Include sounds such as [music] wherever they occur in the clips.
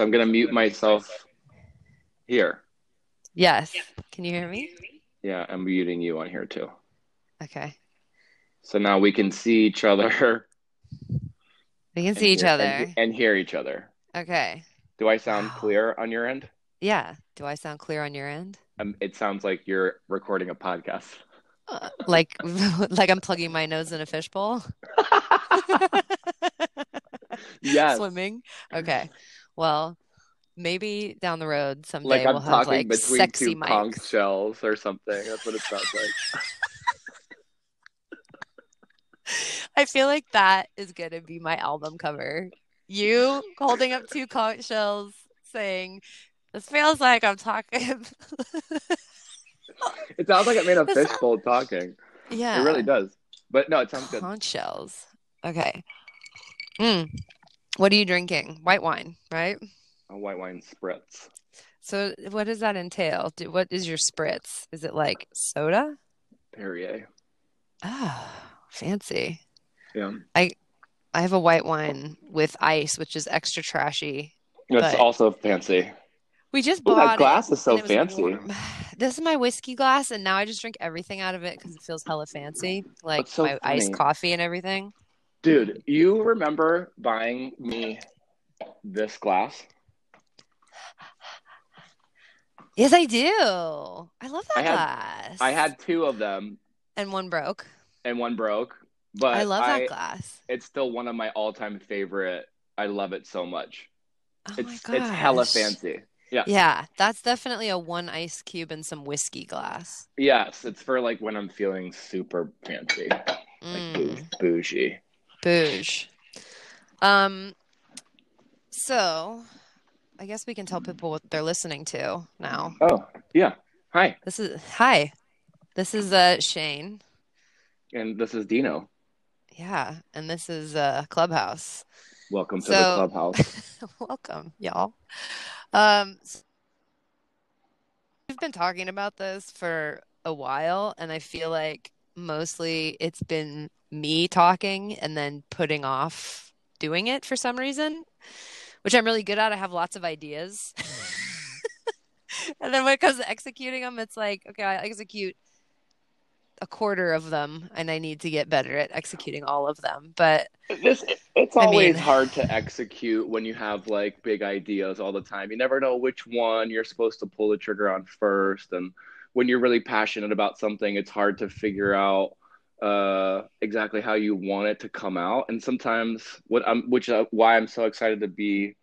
So I'm gonna mute myself here. Yes. Can you hear me? Yeah, I'm muting you on here too. Okay. So now we can see each other. We can see each hear- other. and, and hear each other. Okay. Do I sound Wow. clear on your end? Yeah. Do I sound clear on your end? Um, it sounds like you're recording a podcast. Uh, like [laughs] like I'm plugging my nose in a fishbowl? [laughs] yes. [laughs] Swimming? Okay. Well, maybe down the road someday Like I'm we'll have like between sexy two conch shells or something. That's what it sounds like. [laughs] I feel like that is gonna be my album cover. You holding up two conch shells saying, This feels like I'm talking. [laughs] It sounds like I'm in a fishbowl talking. yeah. It really does. But no, it sounds good. Conch shells. Okay. Mm. What are you drinking? White wine, right? A white wine spritz. So what does that entail? Do, what is your spritz? Is it like soda? Perrier. Oh, fancy. Yeah. I I have a white wine with ice, which is extra trashy. It's also fancy. We just Ooh, bought that glass is so and it was fancy. warm. [sighs] This is my whiskey glass, and now I just drink everything out of it because it feels hella fancy, like so my iced coffee and everything. Dude, you remember buying me this glass? Yes, I do. I love that I had- glass. I had two of them and one broke. and one broke, but I love I- that glass. it's still one of my all-time favorite. I love it so much. Oh it's it's hella fancy. Yeah. Yeah, that's definitely a one ice cube and some whiskey glass. Yes, it's for like when I'm feeling super fancy, like Mm, bougie. Bouge. Um, so I guess we can tell people what they're listening to now. Oh, yeah. Hi, This is hi. This is uh Shane. and this is Dino. Yeah, and this is uh Clubhouse. Welcome to So- the clubhouse. [laughs] Welcome, y'all. Um, s- we've been talking about this for a while, and I feel like mostly it's been me talking and then putting off doing it for some reason, which I'm really good at. I have lots of ideas. [laughs] And then when it comes to executing them, it's like, okay, I execute a quarter of them, and I need to get better at executing all of them. But This it's I always mean- hard to execute when you have like big ideas all the time. You never know which one you're supposed to pull the trigger on first, and when you're really passionate about something, it's hard to figure out uh, exactly how you want it to come out. And sometimes, what I'm, which uh, why I'm so excited to be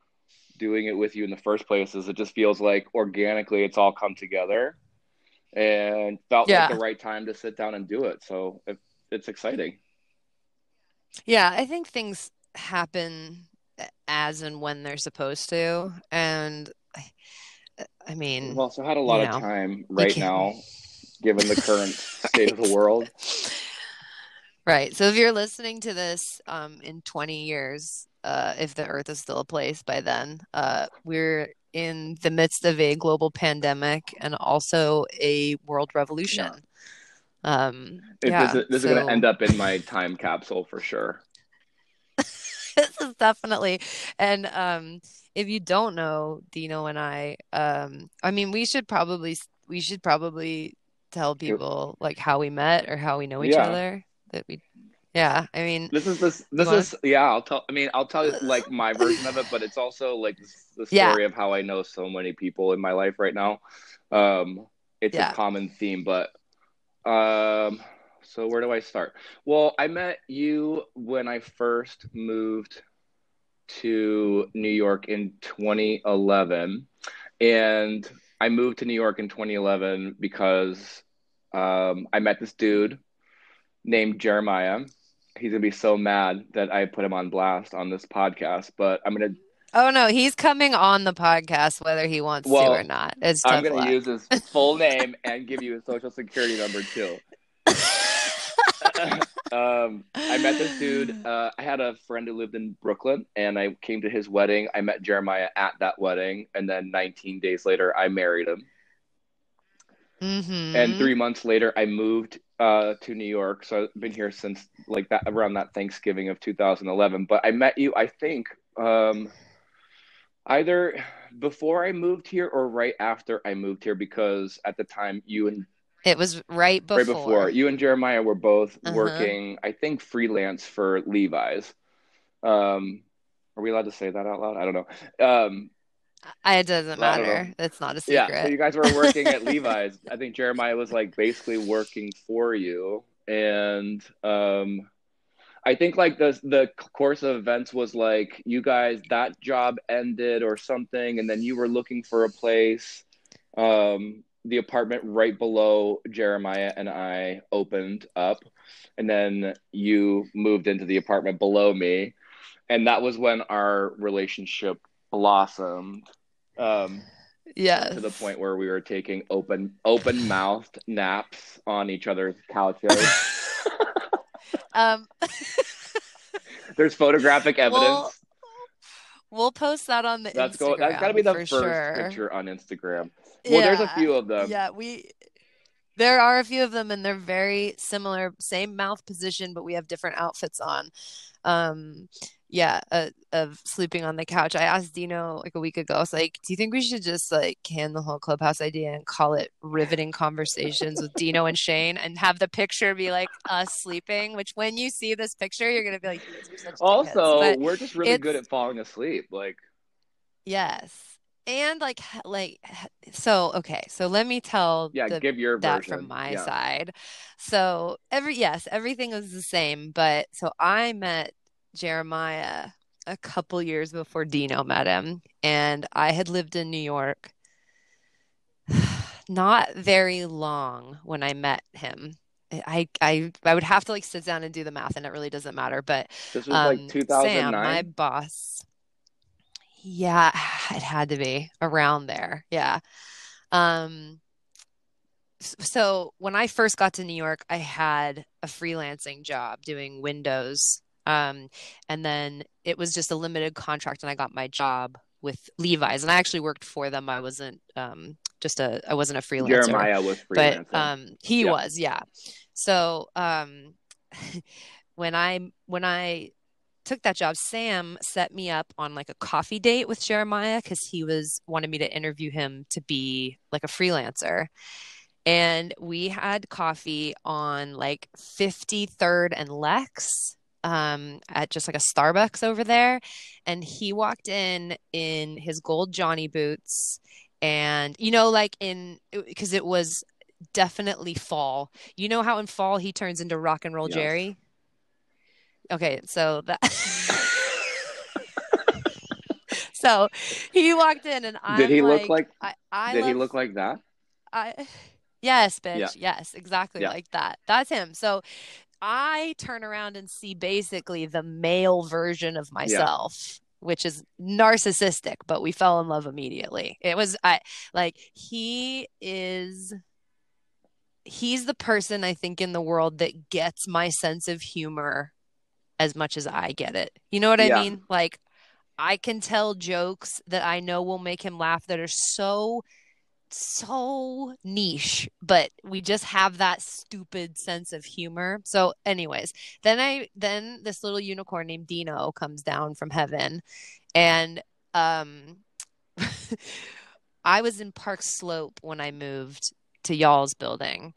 doing it with you in the first place is it just feels like organically it's all come together and felt Yeah. like the right time to sit down and do it. So it, it's exciting. Yeah, I think things happen as and when they're supposed to. And I- mean, We've also had a lot you of know, time right now, [laughs] given the current state of the world. [laughs] right. So if you're listening to this um, in 20 years, uh, if the Earth is still a place by then, uh, we're in the midst of a global pandemic and also a world revolution. Um, It- yeah, this is, this is going to end up in my time capsule for sure. [laughs] this is definitely and um if you don't know Dino and I um I mean we should probably we should probably tell people like how we met or how we know each Yeah. other that we yeah I mean This is this this wanna- is yeah. I'll tell. I mean, I'll tell you like [laughs] my version of it, but it's also like the Yeah. story of how I know so many people in my life right now. Um, it's Yeah. a common theme, but um, so where do I start? Well, I met you when I first moved to New York in 2011, and I moved to New York in 2011 because um, I met this dude named Jeremiah. He's gonna be so mad that I put him on blast on this podcast, but I'm gonna oh no he's coming on the podcast whether he wants Well, to or not it's I'm gonna luck. use his full [laughs] name and give you his social security number too. [laughs] um, I met this dude. Uh, I had a friend who lived in Brooklyn, and I came to his wedding. I met Jeremiah at that wedding, and then 19 days later, I married him. Mhm. And three months later, I moved uh, to New York. So I've been here since like that around that Thanksgiving of 2011. But I met you, I think, um, either before I moved here or right after I moved here because at the time you and It was right before. right before you and Jeremiah were both Uh-huh. working, I think freelance for Levi's. Um, are we allowed to say that out loud? I don't know. Um, It doesn't I don't know. matter. It's not a secret. yeah, so you guys were working at [laughs] Levi's. I think Jeremiah was like basically working for you, and um, I think like the the course of events was like you guys that job ended or something, and then you were looking for a place. Um, the apartment right below Jeremiah and I opened up, and then you moved into the apartment below me, and that was when our relationship blossomed. Um, yes. to the point where we were taking open open mouthed naps on each other's couches. [laughs] Um, [laughs] There's photographic evidence. Well, we'll post that on the that's Instagram. go that's gotta be the first sure. picture on Instagram. Well, there's a few of them. Yeah, we there are a few of them and they're very similar, same mouth position, but we have different outfits on. Um, yeah, uh, of sleeping on the couch. I asked Dino like a week ago, I was like, do you think we should just like can the whole clubhouse idea and call it riveting conversations with Dino and Shane and have the picture be like us sleeping, which when you see this picture, you're gonna be like. Also, we're just really good at falling asleep. Like yes. And like like so okay, so let me tell yeah, the give your that version. from my yeah. side. So every yes, everything was the same, but so I met Jeremiah a couple years before Dino met him, and I had lived in New York [sighs] not very long when I met him. I I I would have to like sit down and do the math, and it really doesn't matter. But This was um, like 2009. Sam, my boss. Yeah, [sighs] it had to be around there. Yeah. Um, so when I first got to New York, I had a freelancing job doing windows. Um, and then it was just a limited contract, and I got my job with Levi's, and I actually worked for them. I wasn't um just a I wasn't a freelancer Jeremiah was freelancing. but um he was yeah so um [laughs] when i when i took that job sam set me up on like a coffee date with jeremiah because he was wanted me to interview him to be like a freelancer. And we had coffee on like 53rd and lex um at just like a starbucks over there. And he walked in in his gold johnny boots and you know like in because it was definitely fall. You know how in fall he turns into rock and roll Yes. jerry okay so that so he walked in and i Did he look like i, I did he look like that? I yes, bitch. Yeah. Yes, exactly Yeah. like that. That's him. So I turn around and see basically the male version of myself, which is narcissistic, but we fell in love immediately. It was I like he is he's the person I think in the world that gets my sense of humor as much as I get it. You know what Yeah. I mean? Like I can tell jokes that I know will make him laugh that are so so niche, but we just have that stupid sense of humor. So, anyways, then I then this little unicorn named Dino comes down from heaven, and um, [laughs] I was in Park Slope when I moved to y'all's building.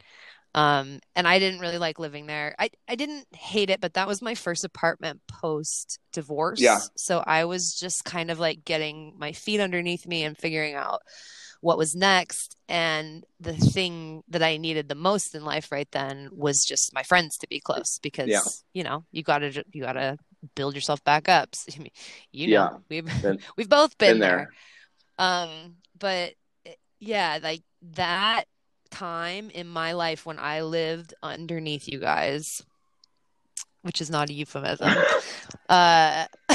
Um, and I didn't really like living there. I, I didn't hate it, but that was my first apartment post divorce. Yeah. So I was just kind of like getting my feet underneath me and figuring out what was next. And the thing that I needed the most in life right then was just my friends to be close because, Yeah. you know, you gotta, you gotta build yourself back up. So, [laughs] I mean, you know, Yeah. we've, Been- [laughs] we've both been, Been there. um, but eh, yeah, like that time in my life when I lived underneath you guys, which is not a euphemism, [laughs] uh, [laughs]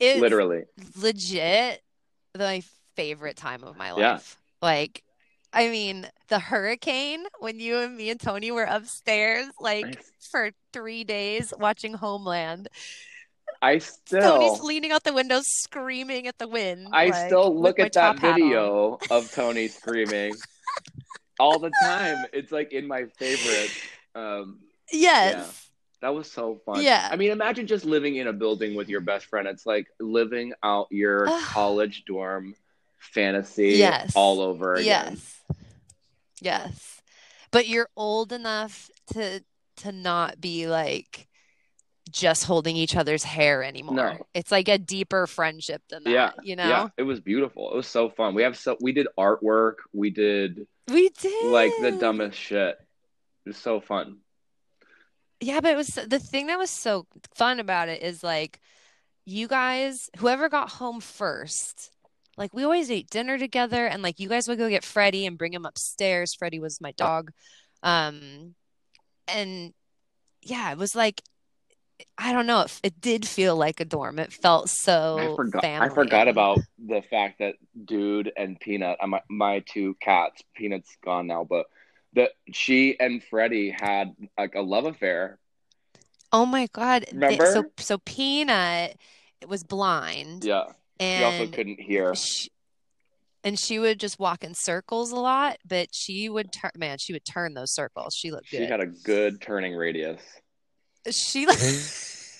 it's Literally. legit my favorite time of my life. Yeah. Like, I mean, the hurricane when you and me and Tony were upstairs, like Nice. for three days watching Homeland. I still Tony's leaning out the window screaming at the wind. I like, still look at that top hat on. video of Tony screaming [laughs] all the time. It's like in my favorite. Um, Yes. That was so fun. Yeah. I mean, imagine just living in a building with your best friend. It's like living out your college dorm fantasy Yes. all over again. Yes. Yes. But you're old enough to to not be like just holding each other's hair anymore. No. It's like a deeper friendship than that, Yeah, you know? Yeah, it was beautiful. It was so fun. We have so we did artwork. We did We did. like the dumbest shit. It was so fun. Yeah, but it was the thing that was so fun about it is like you guys, whoever got home first, like we always ate dinner together and like you guys would go get Freddie and bring him upstairs. Freddie was my dog. Um and yeah, it was like I don't know, it, it did feel like a dorm. It felt so I forgot. I forgot about the fact that Dude and Peanut, uh, my, my two cats. Peanut's gone now, but that she and Freddie had like a love affair. Oh my God. Remember? So so Peanut was blind Yeah, and she also couldn't hear. she, and she would just walk in circles a lot, but she would turn, man, she would turn those circles. She looked Good. She had a good turning radius. She, like [laughs]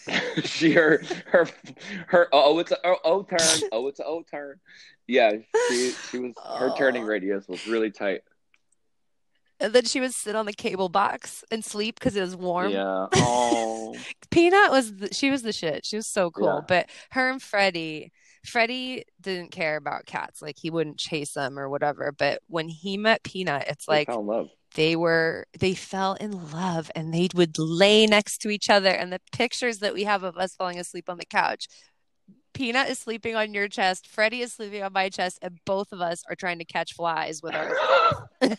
[laughs] she her her her oh it's a oh, oh turn [laughs] oh it's a oh turn. Yeah, she she was her turning Oh. radius was really tight. and then she would sit on the cable box and sleep because it was warm. Yeah. Oh. Peanut was, the, she was the shit. She was so cool. Yeah. But her and Freddie, Freddie didn't care about cats. Like he wouldn't chase them or whatever. But when he met Peanut, it's They like, fell in love. They were they fell in love and they would lay next to each other and the pictures that we have of us falling asleep on the couch peanut is sleeping on your chest freddie is sleeping on my chest and both of us are trying to catch flies with our [laughs]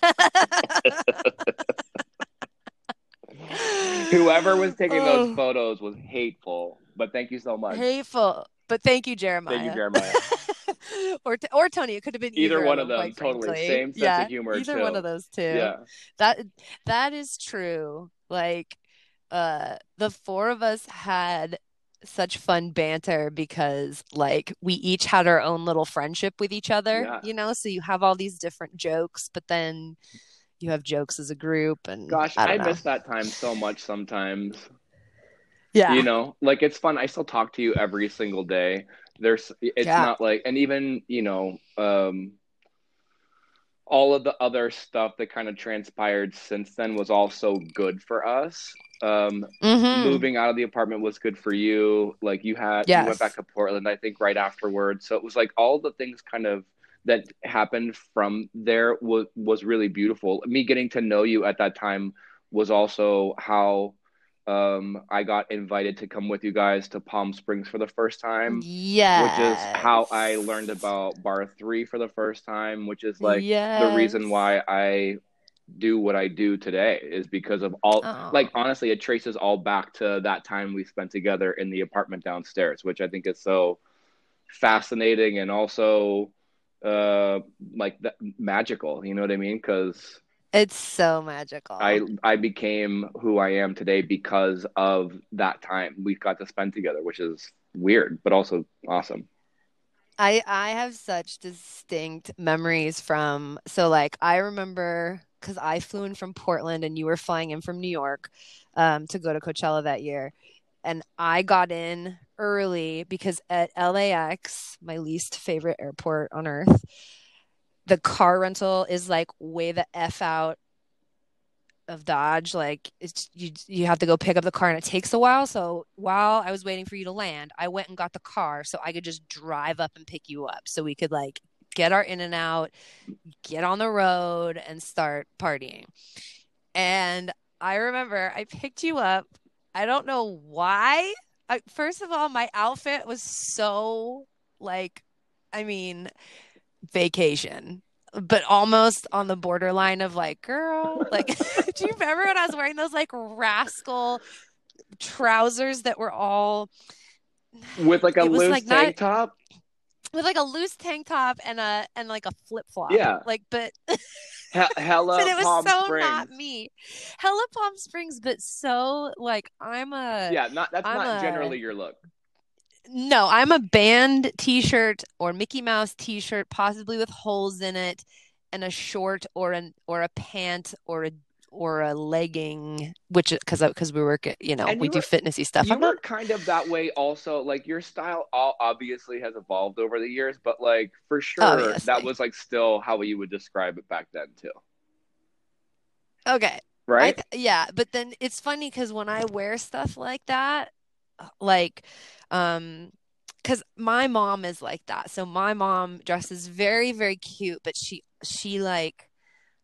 Whoever was taking those [laughs] Oh. photos was hateful, but thank you so much. hateful but thank you jeremiah Thank you, Jeremiah. [laughs] or or tony it could have been Either either, one of them, totally. frankly. Same sense of humor, either too. one of those two Yeah. that that is true like uh the four of us had such fun banter because like we each had our own little friendship with each other Yeah. you know so you have all these different jokes but then you have jokes as a group and Gosh, I, I, miss that time so much sometimes. Yeah You know, like it's fun. I still talk to you every single day. There's it's Yeah. not like and even, you know, um all of the other stuff that kind of transpired since then was also good for us. Um Mhm. moving out of the apartment was good for you. Like you had, you went back to Portland, I think, right afterwards. So it was like all the things kind of that happened from there was was really beautiful. Me getting to know you at that time was also how um, I got invited to come with you guys to Palm Springs for the first time, yes which is how I learned about Bar Three for the first time, which is like the reason why I do what I do today is because of all Aw. like honestly it traces all back to that time we spent together in the apartment downstairs which i think is so fascinating and also uh like magical you know what i mean? Because it's so magical. I i became who i am today because of that time we got to spend together which is weird but also awesome. I I have such distinct memories from so like I remember because I flew in from Portland and you were flying in from New York um, to go to Coachella that year, and I got in early because at LAX, my least favorite airport on earth, the car rental is like way the f out of Dodge. Like it's you you have to go pick up the car and it takes a while. So while I was waiting for you to land, I went and got the car so I could just drive up and pick you up so we could like get our in and out, get on the road and start partying. And I remember I picked you up. I don't know why. I, first of all, my outfit was so like, I mean, vacation, but almost on the borderline of like, girl, like, [laughs] do you remember when I was wearing those like rascal trousers that were all with like a loose like, tank not- top with like a loose tank top and a and like a flip flop? Yeah. like, but [laughs] he- hella but it was Palm so Springs. not me. Hella Palm Springs, but so like I'm a yeah not that's I'm not a- generally your look no, I'm a band t-shirt or Mickey Mouse t-shirt, possibly with holes in it, and a short or an or a pant or a or a legging, which because because we work at you know And we you do were- fitnessy stuff. you I'm were not kind of that way also like your style all obviously has evolved over the years but like for oh, sure that was like still how you would describe it back then too okay. Right th- yeah, but then it's funny because when I wear stuff like that, like, um, because my mom is like that. So my mom dresses very, very cute, but she she like,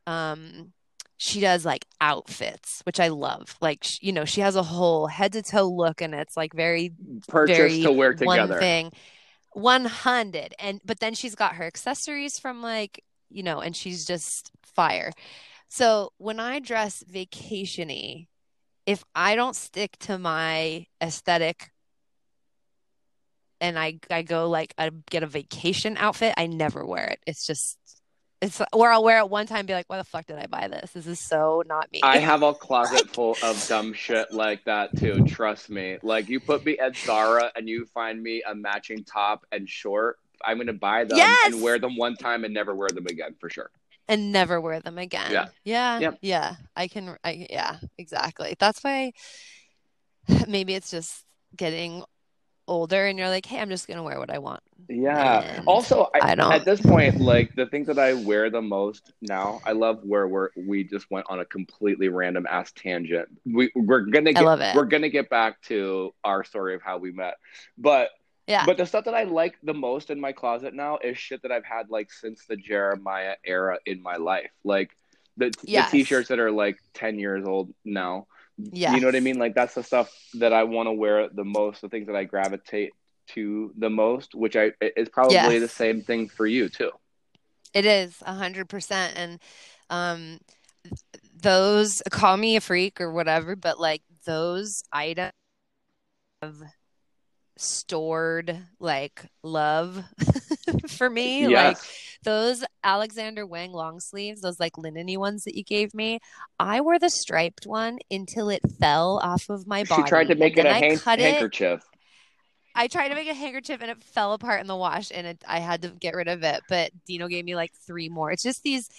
um, she does like outfits, which I love. Like, you know, she has a whole head to toe look, and it's like very purchase very to wear one together thing 100 and but then she's got her accessories from like you know and she's just fire so when i dress vacationy if i don't stick to my aesthetic and i i go like I get a vacation outfit i never wear it it's just it's or i'll wear it one time and be like why the fuck did i buy this this is so not me I [laughs] have a closet full of dumb shit like that too. Trust me. Like you put me at Zara and you find me a matching top and short, I'm gonna buy them Yes! and wear them one time and never wear them again for sure. And never wear them again. Yeah. Yeah. Yep. Yeah. I can I yeah, exactly. That's why maybe it's just getting older and you're like, "Hey, I'm just going to wear what I want." Yeah. And Also, I, I don't- at this point, like the things that I wear the most now, I love where we're we just went on a completely random ass tangent. We we're gonna I get love it. we're gonna get back to our story of how we met, but Yeah. but the stuff that I like the most in my closet now is shit that I've had like since the Jeremiah era in my life, like the Yes. the t-shirts that are like ten years old now. Yeah. You know what I mean? Like that's the stuff that I want to wear the most, the things that I gravitate to the most, which I is probably Yes. the same thing for you too. It is a hundred percent, and um, those call me a freak or whatever, but like those items have stored like love [laughs] for me. Like those Alexander Wang long sleeves, those like linen ones that you gave me. I wore the striped one until it fell off of my body. She tried to make it a then I han- it. handkerchief. I tried to make a handkerchief and it fell apart in the wash and it, I had to get rid of it. But Dino gave me like three more. It's just these,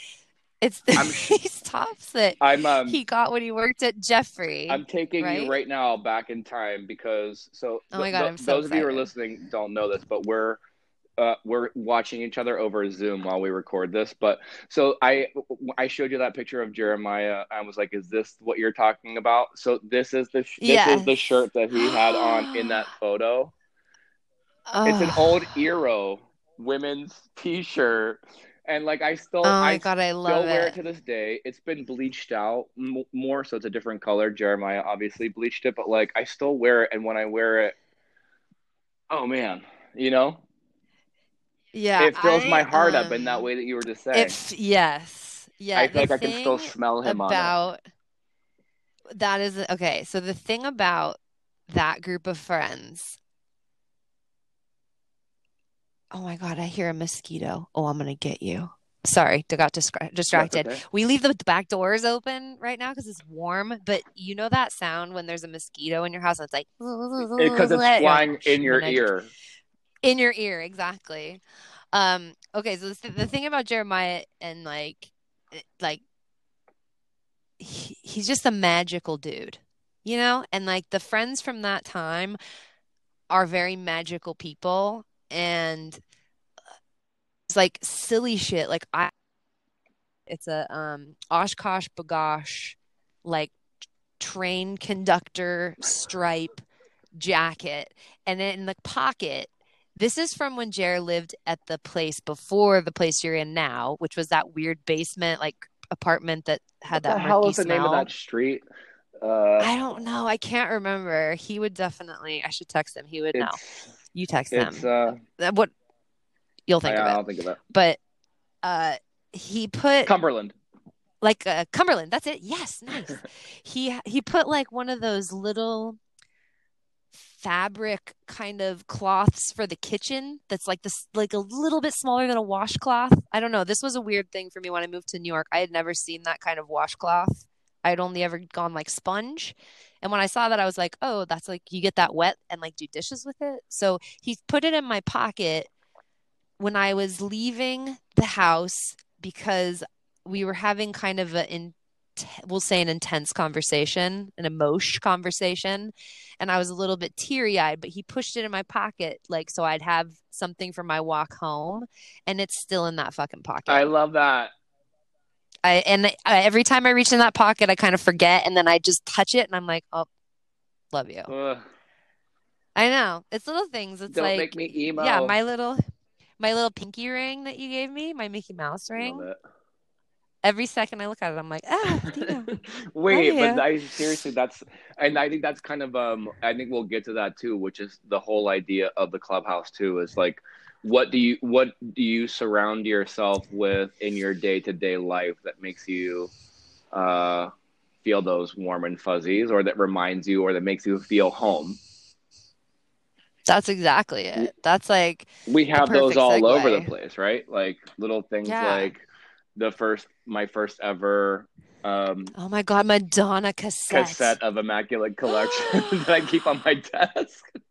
it's [laughs] these tops that I'm um he got when he worked at Jeffrey. I'm taking right? you right now back in time because so Oh my God, th- I'm so those of you who are listening don't know this, but we're uh, we're watching each other over Zoom while we record this. But so I I showed you that picture of Jeremiah. I was like, "Is this what you're talking about?" So this is the sh- this is the shirt that he had on in that photo. It's an old Eero women's T-shirt, and like I still Oh my I God, I still love wear it it. to this day. It's been bleached out m- more, so it's a different color. Jeremiah obviously bleached it, but like I still wear it, and when I wear it, oh man, you know, Yeah, it fills my I, heart up in that um, way that you were just saying. If yes, yeah, I feel like I can still smell him on about that is okay. So the thing about that group of friends. Oh my God, I hear a mosquito. Oh, I'm gonna get you. Sorry, I got That's distracted. okay. We leave the back doors open right now because it's warm, but you know that sound when there's a mosquito in your house and it's like Because it's flying in your ear. in your ear exactly um okay so the, the thing about jeremiah and like like he, he's just a magical dude you know and like the friends from that time are very magical people and it's like silly shit like i it's a um OshKosh B'gosh like train conductor stripe jacket and then in the pocket this is from when Jer lived at the place before the place you're in now, which was that weird basement like apartment that had What that the hell is the smell. name of that street? Uh, I don't know. I can't remember. He would definitely. I should text him. He would know. You text it's uh, Uh, What you'll think of it. I'll think of it. But uh, he put Cumberland. like uh, Cumberland. That's it. Yes, [laughs] nice. he he put like one of those little fabric kind of cloths for the kitchen that's like this like a little bit smaller than a washcloth. I don't know. This was a weird thing for me when I moved to New York. I had never seen that kind of washcloth. I had only ever gone like sponge. And when I saw that I was like, "Oh, that's like you get that wet and like do dishes with it." So he put it in my pocket when I was leaving the house because we were having kind of a in we'll say an intense conversation, an emotion conversation, and I was a little bit teary eyed. But he pushed it in my pocket, like so I'd have something for my walk home, and it's still in that fucking pocket. I love that. I and I, every time I reach in that pocket, I kind of forget, and then I just touch it, and I'm like, oh, love you. Ugh, I know it's little things. It's don't like make me emo. yeah, my little my little pinky ring that you gave me, my Mickey Mouse ring. Every second I look at it, I'm like, [laughs] Dina. Wait, but I seriously, that's, and I think that's kind of, um, I think we'll get to that too, which is the whole idea of the clubhouse too, is like, what do you, what do you surround yourself with in your day to day life that makes you, uh, feel those warm and fuzzies, or that reminds you, or that makes you feel home? That's exactly it. That's like We have those all over the place, right? Like little things Yeah. like the first, my first ever, um, Oh my God, Madonna cassette. cassette of Immaculate [gasps] Collection [laughs] that I keep on my desk. [laughs]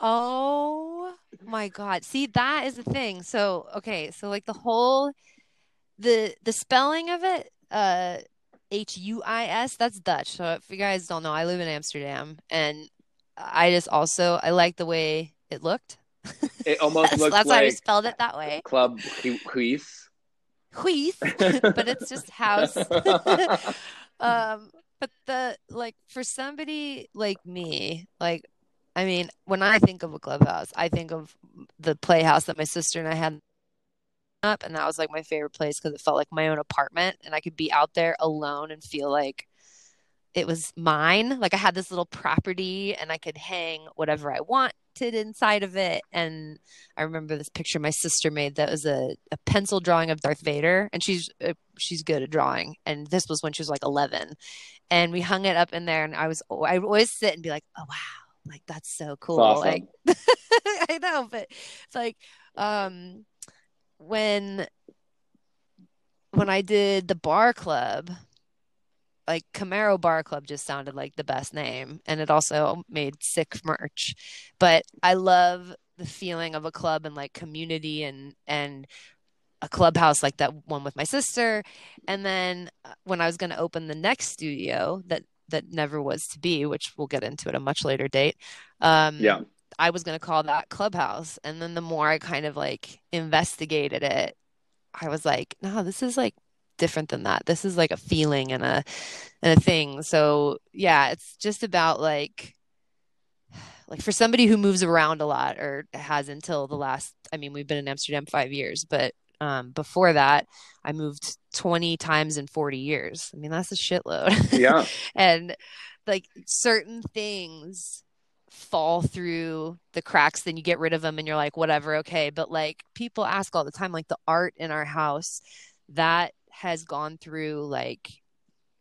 Oh my God. See, that is the thing. So, okay, so like the whole the the spelling of it, uh H U I S, that's Dutch. So if you guys don't know, I live in Amsterdam and I just also I like the way it looked. [laughs] It almost That's, looks that's why I spelled it that way. Club Huis. Huis, [laughs] but it's just house. [laughs] Um, but the like for somebody like me, like I mean, when I think of a clubhouse, I think of the playhouse that my sister and I had up, and that was like my favorite place because it felt like my own apartment, and I could be out there alone and feel like it was mine. Like I had this little property, and I could hang whatever I wanted inside of it. And I remember this picture my sister made that was a, a pencil drawing of Darth Vader, and she's uh, she's good at drawing. And this was when she was like 11, and we hung it up in there. And I was I would always sit and be like, oh wow, like that's so cool. awesome. Like [laughs] I know, but it's like um when when I did the bar club, like Camaro Bar Club just sounded like the best name, and it also made sick merch. But I love the feeling of a club and like community and and a clubhouse like that one with my sister. And then uh, when I was going to open the next studio that that never was to be, which we'll get into at a much later date. Um, Yeah. I was going to call that Clubhouse. And then the more I kind of like investigated it, I was like, no, this is like different than that. This is like a feeling and a and a thing. So yeah, it's just about like [sighs] like for somebody who moves around a lot or has until the last I mean, we've been in Amsterdam five years, but um before that I moved 20 times in 40 years. I mean, that's a shitload. Yeah. [laughs] and like certain things fall through the cracks then you get rid of them and you're like whatever okay but like people ask all the time like the art in our house that has gone through like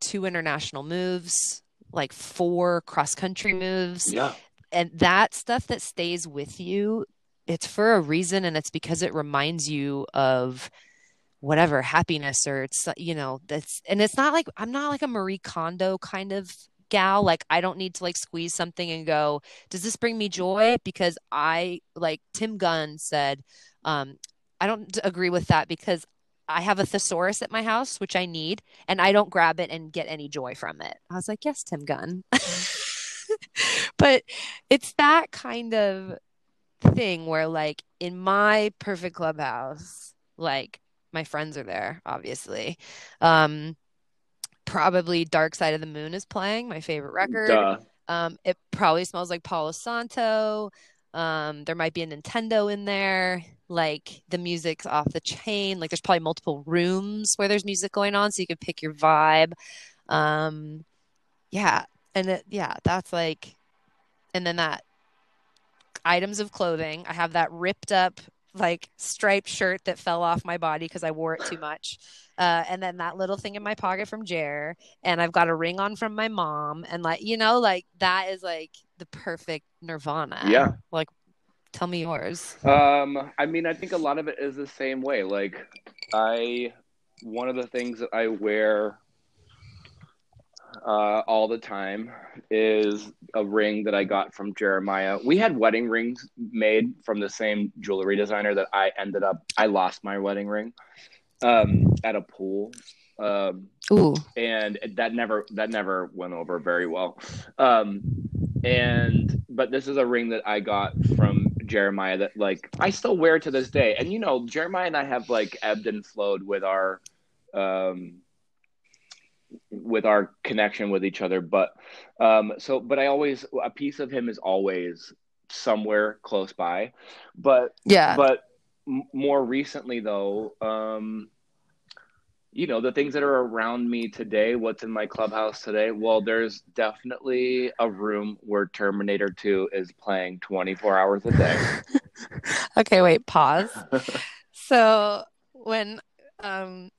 two international moves like four cross country moves Yeah. and that stuff that stays with you it's for a reason and it's because it reminds you of whatever happiness or it's you know that's and it's not like i'm not like a marie kondo kind of gal. Like i don't need to like squeeze something and go does this bring me joy? Because i like tim gunn said um i don't agree with that because i have a thesaurus at my house which i need and i don't grab it and get any joy from it. I was like yes tim gunn. [laughs] But it's that kind of thing where like in my perfect clubhouse like my friends are there obviously. Um probably dark side of the moon is playing my favorite record. Duh. um it probably smells like palo santo. Um there might be a nintendo in there. Like the music's off the chain. Like there's probably multiple rooms where there's music going on so you can pick your vibe. Um yeah. And it, yeah that's like and then that items of clothing. I have that ripped up like striped shirt that fell off my body because I wore it too much. Uh, and then that little thing in my pocket from Jer, and I've got a ring on from my mom, and like you know, like that is like the perfect Nirvana. Yeah. Like, tell me yours. Um, I mean, I think a lot of it is the same way. Like, I, one of the things that I wear uh, all the time is a ring that I got from Jeremiah. We had wedding rings made from the same jewelry designer that I ended up, I lost my wedding ring. um, at a pool. Um, Ooh. and that never that never went over very well. Um, and but this is a ring that I got from Jeremiah that like I still wear to this day. And you know, Jeremiah and I have like ebbed and flowed with our um with our connection with each other. But um so but I always a piece of him is always somewhere close by. But Yeah. but m- more recently though, um you know the things that are around me today what's in my clubhouse today well there's definitely a room where terminator 2 is playing 24 hours a day [laughs] Okay, wait, pause. [laughs] So when um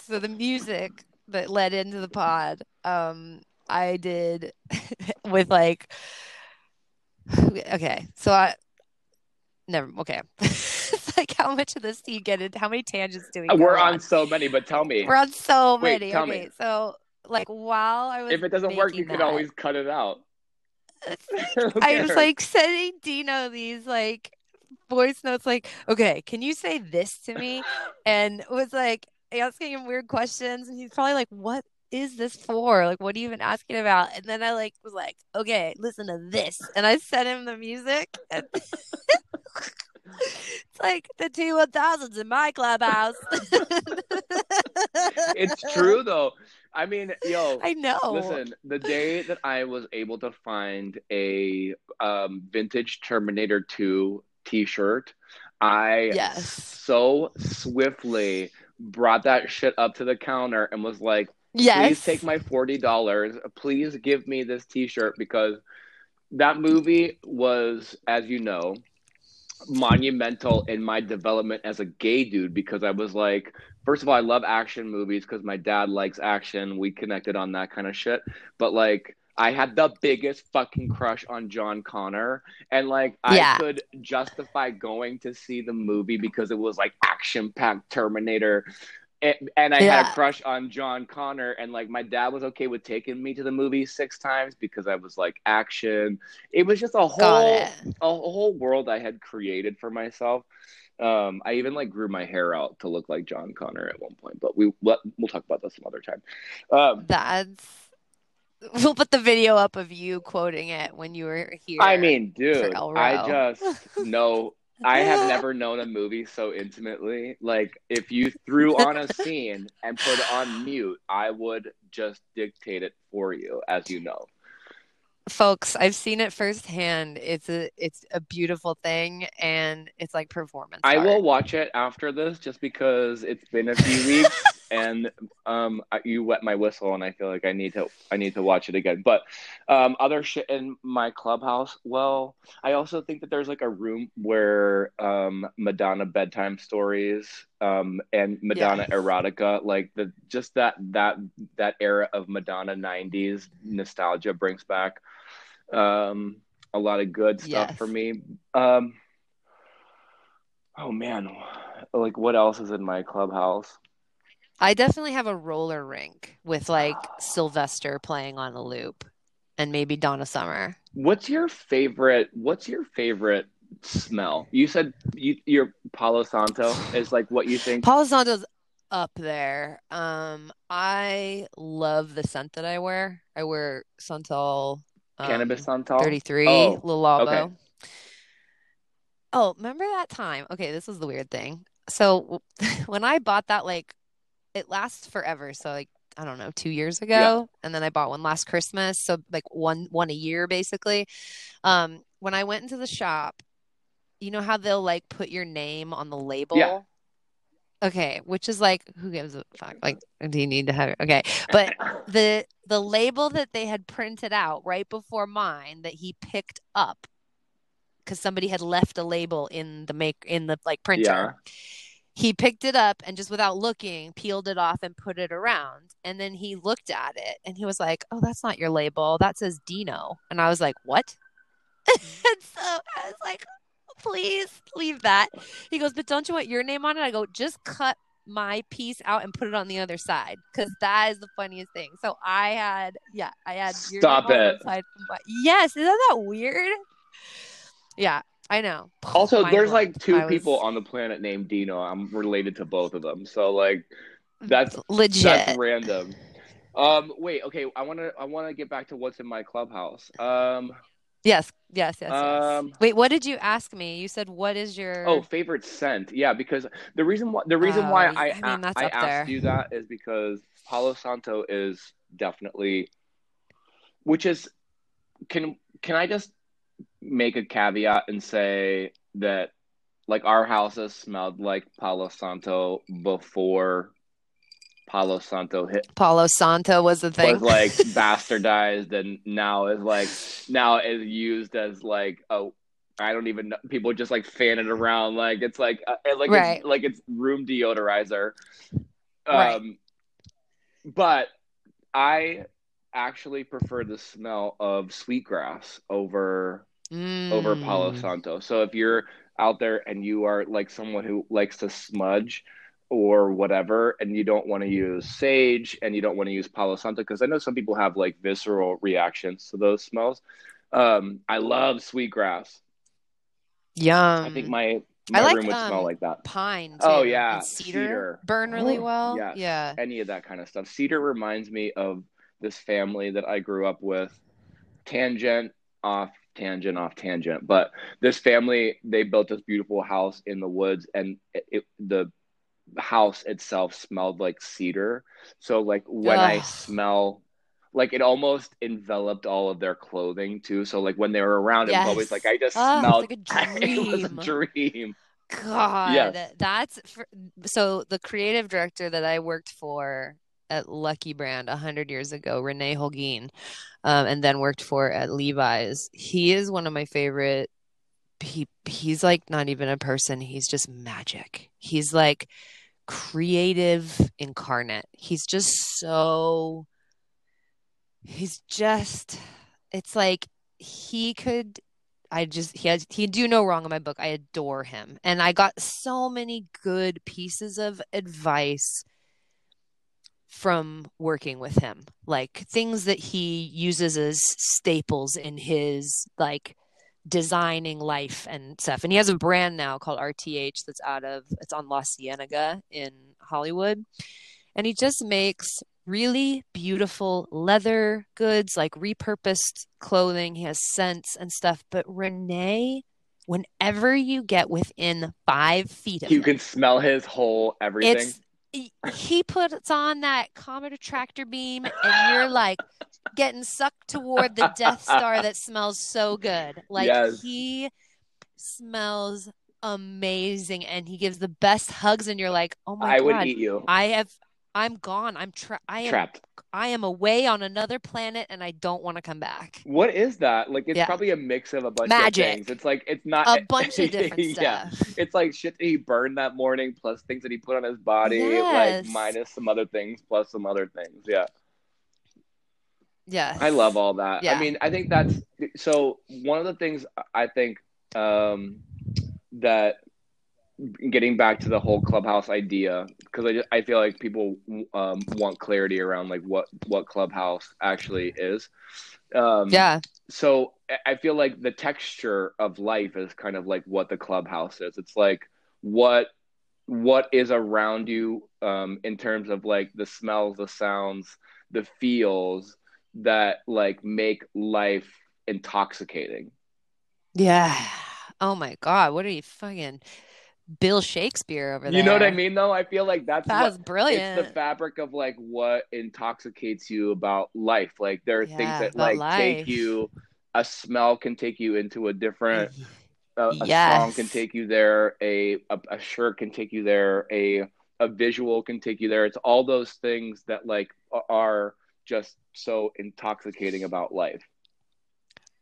so the music that led into the pod, um I did [laughs] with like okay, so I never okay. It's [laughs] like how much of this do you get into? How many tangents do we we're on so many but tell me We're on so Wait, many. tell okay, me. so like while I was if it doesn't work you making can always cut it out Who [laughs] I was like sending Dino these like voice notes like, okay, can you say this to me? [gasps] And it was like asking him weird questions and he's probably like, What is this for? Like what are you even asking about? And then I like was like, Okay, listen to this and I sent him the music and [laughs] it's like the T one thousands in my clubhouse. [laughs] it's true though i mean yo I know. Listen, the day that I was able to find a um, vintage Terminator 2 t-shirt, I Yes. so swiftly brought that shit up to the counter and was like, Yes. please take my $40. Please give me this t-shirt because that movie was, as you know, monumental in my development as a gay dude because I was like, first of all, I love action movies because my dad likes action. We connected on that kind of shit. But like, I had the biggest fucking crush on John Connor, and like, Yeah. I could justify going to see the movie because it was like action packed Terminator. And, and I had a crush on John Connor, and like my dad was okay with taking me to the movie six times because I was like action. It was just a whole a whole world I had created for myself. Um, I even like grew my hair out to look like John Connor at one point, but we we'll, we'll talk about that some other time. Um, That's we'll put the video up of you quoting it when you were here. I mean, dude, I just [laughs] know I have [laughs] never known a movie so intimately. Like, if you threw on a scene and put it on mute, I would just dictate it for you, as you know. folks, I've seen it firsthand. It's a it's a beautiful thing and it's like performance. I art. will watch it after this just because it's been a few weeks [laughs] and um I- you wet my whistle and I feel like I need to I need to watch it again. But um other shit in my clubhouse, well, I also think that there's like a room where um Madonna bedtime stories um and Madonna Yes. erotica like the just that that that era of Madonna 90s nostalgia brings back um a lot of good stuff Yes. for me. Um Oh man, like what else is in my clubhouse? I definitely have a roller rink with like Sylvester playing on a loop and maybe Donna Summer. What's your favorite? What's your favorite smell? You said you, your Palo Santo is like what you think. Palo Santo's up there. Um, I love the scent that I wear. I wear Santal um, Cannabis Santal. 33 Oh, Le Labo. okay. Oh, remember that time? Okay, this was the weird thing. So [laughs] when I bought that, like, it lasts forever. So like, I don't know, two years ago, and then I bought one last Christmas. So like one one a year basically. Um, when I went into the shop, you know how they'll like put your name on the label? Yeah. Okay, which is like, who gives a fuck? Like, do you need to have? It? Okay, but [laughs] the the label that they had printed out right before mine that he picked up because somebody had left a label in the make in the like printer. Yeah. He picked it up and just without looking, peeled it off and put it around. And then he looked at it and he was like, "Oh, that's not your label. That says Dino." And I was like, "What?" [laughs] and so I was like, "Please leave that." He goes, "But don't you want your name on it?" I go, "Just cut my piece out and put it on the other side because that is the funniest thing." So I had, yeah, I had your Stop on it. side. my- Yes, isn't that weird? Yeah. I know. [sighs] Also, there's like two was people on the planet named Dino. I'm related to both of them. So like that's legit. that's random. Um wait, okay, I want to I want to get back to what's in my clubhouse. Um Yes, yes, yes, yes. Um, Wait, what did you ask me? You said what is your oh, favorite scent. Yeah, because the reason why the reason why Oh, I I mean, I asked there. you that is because Palo Santo is definitely which is can can I just make a caveat and say that like our houses smelled like Palo Santo before Palo Santo hit Palo Santo was the thing? was like [laughs] bastardized and now is like now is used as like a I don't even know people just like fan it around like it's like uh, like Right. it's like it's room deodorizer um Right. but I actually prefer the smell of sweetgrass over over Palo Mm. Santo. So if you're out there and you are like someone who likes to smudge or whatever, and you don't want to use sage and you don't want to use Palo Santo, because I know some people have like visceral reactions to those smells. Um, I love sweetgrass. Yum. I think my I my like, room would smell um, like that. pine too. Oh, yeah, cedar, cedar. burn really Oh, well. yes. Yeah. Any of that kind of stuff. Cedar reminds me of this family that I grew up with. Tangent off tangent off tangent, but this family they built this beautiful house in the woods, and it, it the house itself smelled like cedar. So like when I smell. Like it almost enveloped all of their clothing too. So like when they were around it was Yes. like I just Oh, smelled. it's like a [laughs] it was a dream. God, Yes. that's for, so the creative director that I worked for at Lucky Brand a hundred years ago, Renee Holguin, um, and then worked for at Levi's. He is one of my favorite. He he's like not even a person. He's just magic. He's like creative incarnate. He's just so. He's just. It's like he could I just he has he do no wrong in my book. I adore him. And I got so many good pieces of advice from working with him. Like things that he uses as staples in his like designing life and stuff. And he has a brand now called RTH that's out of it's on La Cienega in Hollywood. And he just makes really beautiful leather goods, like repurposed clothing. He has scents and stuff. But Renee, whenever you get within five feet of You him, can smell his whole everything. it's he- he puts on that comet tractor beam, and you're like getting sucked toward the Death Star that smells so good. Like Yes. he smells amazing, and he gives the best hugs, and you're like, oh my I god, i would eat you. I have. I'm gone. I'm tra- I am Trapped. I am away on another planet and I don't want to come back. What is that? Like it's Yeah. probably a mix of a bunch Magic. of things. It's like it's not A bunch of [laughs] different yeah. stuff. It's like shit that he burned that morning plus things that he put on his body, Yes. like minus some other things plus some other things. Yeah. Yes. I love all that. Yeah. I mean, I think that's so one of the things I think um, that getting back to the whole clubhouse idea because I, just, I feel like people um, want clarity around like what what clubhouse actually is. Um, Yeah. so I- I feel like the texture of life is kind of like what the clubhouse is. It's like what what is around you um, in terms of like the smells, the sounds, the feels that like make life intoxicating. Yeah. Oh my God. What are you fucking Bill Shakespeare over there? You know what I mean? Though I feel like that's That what, was brilliant. It's the fabric of like what intoxicates you about life. Like there are things that like take you. A smell can take you into a different a, a Yes. song can take you there a, a a shirt can take you there a a visual can take you there it's all those things that like are just so intoxicating about life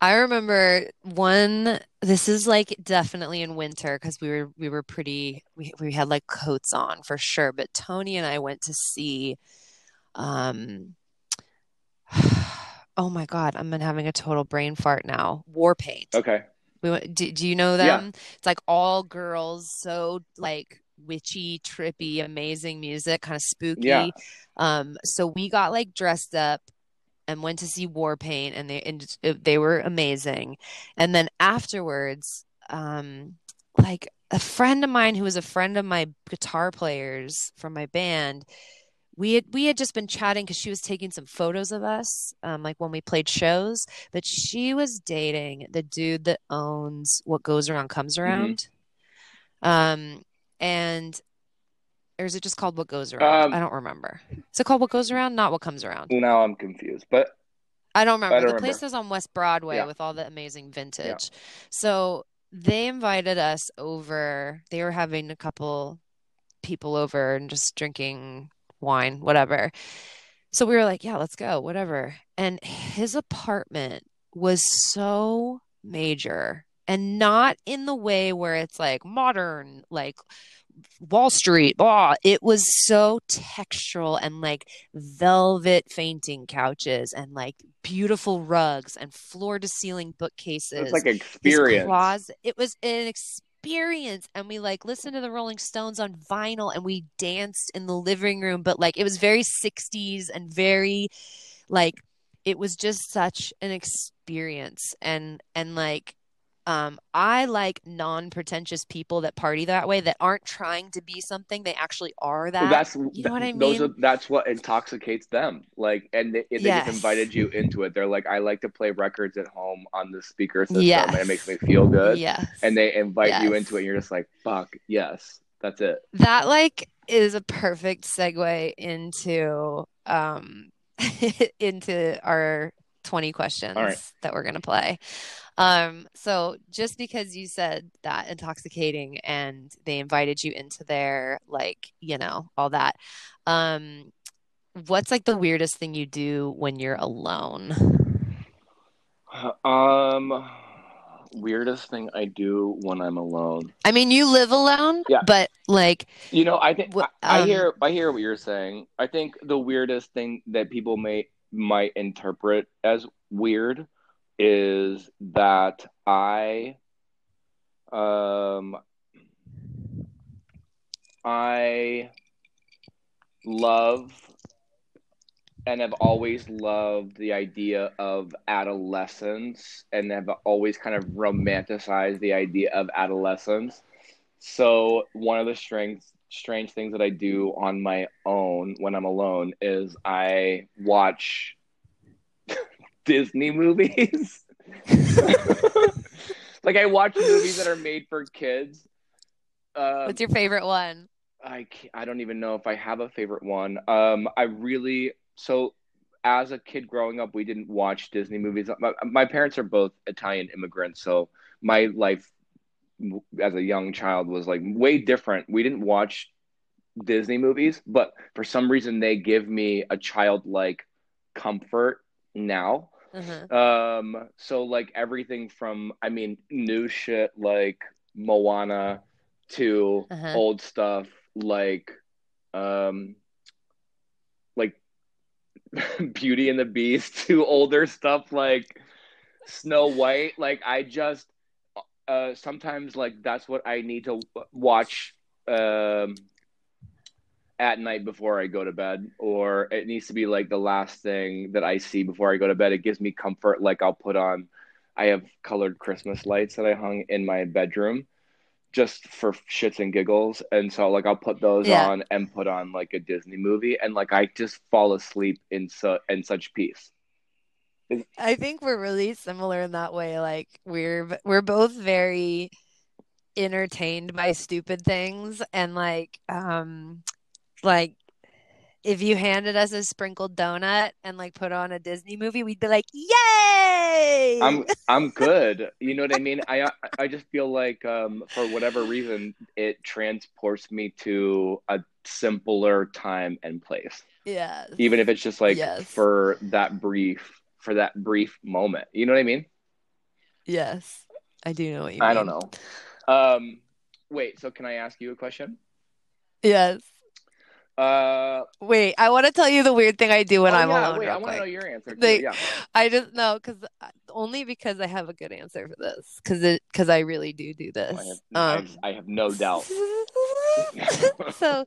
I remember one this is like definitely in winter because we were we were pretty we we had like coats on for sure but Tony and I went to see um [sighs] oh my God I'm having a total brain fart now. War Paint. Okay. We went do, do you know Yeah. them it's like all girls so like witchy trippy amazing music kind of spooky. Yeah. um so we got like dressed up and went to see War Paint and they and they were amazing. And then afterwards, um like a friend of mine who was a friend of my guitar players from my band we had we had just been chatting because she was taking some photos of us um, like when we played shows but she was dating the dude that owns what goes around comes Mm-hmm. around um and or is it just called what goes around Um, i don't remember is it called what goes around not what comes around Now I'm confused, but I don't remember. don't the place remember. is on West Broadway Yeah. with all the amazing vintage. So they invited us over. They were having a couple people over and just drinking wine, whatever. So we were like, yeah, let's go, whatever. And his apartment was so major and not in the way where it's like modern, like Wall Street. Blah. It was so textural and like velvet fainting couches and like beautiful rugs and floor to ceiling bookcases. it's like experience. closet. It was an experience. And we like listened to the Rolling Stones on vinyl and we danced in the living room, but like it was very 60s and very like it was just such an experience. And and like um I like non-pretentious people that party that way that aren't trying to be something, they actually are that. that's you know what I those mean? are that's what intoxicates them like and they, they Yes. just invited you into it they're like i like to play records at home on the speaker system Yes. and it makes me feel good Yes. and they invite you into it and you're just like fuck yes that's it that like is a perfect segue into um [laughs] into our 20 questions right. that we're going to play. Um so just because you said that intoxicating and they invited you into their like, you know, all that. Um what's like the weirdest thing you do when you're alone? um weirdest thing i do when i'm alone I mean, you live alone, Yeah. but like you know i think Wh- I, I um, hear i hear what you're saying i think the weirdest thing that people may might interpret as weird is that i um i love and have always loved the idea of adolescence and have always kind of romanticized the idea of adolescence. So one of the strange strange things that I do on my own when I'm alone is I watch [laughs] Disney movies. [laughs] like I watch movies that are made for kids. Um, what's your favorite one? I I don't even know if I have a favorite one. Um, I really so as a kid growing up, we didn't watch Disney movies. My, my parents are both Italian immigrants, so my life as a young child was like way different. We didn't watch Disney movies, but for some reason they give me a childlike comfort now. Uh-huh. Um, so like everything from I mean new shit like Moana to Uh-huh. old stuff like um like [laughs] Beauty and the Beast to older stuff like Snow White. Like I just uh sometimes like that's what I need to watch um at night before I go to bed, or it needs to be like the last thing that I see before I go to bed. It gives me comfort. Like I'll put on, I have colored Christmas lights that I hung in my bedroom just for shits and giggles. And so like I'll put those Yeah. on and put on like a Disney movie and like I just fall asleep in so in such peace. I think we're really similar in that way. Like we're we're both very entertained by stupid things and like um like if you handed us a sprinkled donut and like put on a Disney movie, we'd be like, "Yay!" I'm I'm [laughs] good. You know what I mean? I I just feel like um for whatever reason it transports me to a simpler time and place. Yeah. Even if it's just like Yes. for that brief for that brief moment. You know what I mean? Yes. I do know what you I mean. don't know. Um wait, so can I ask you a question? Yes. Uh Wait, I want to tell you the weird thing I do when oh, I'm yeah, alone. wait, I want to know your answer too. They- yeah. I just know because only because I have a good answer for this because it because I really do do this. I have, I Um, have, I have no doubt. [laughs] so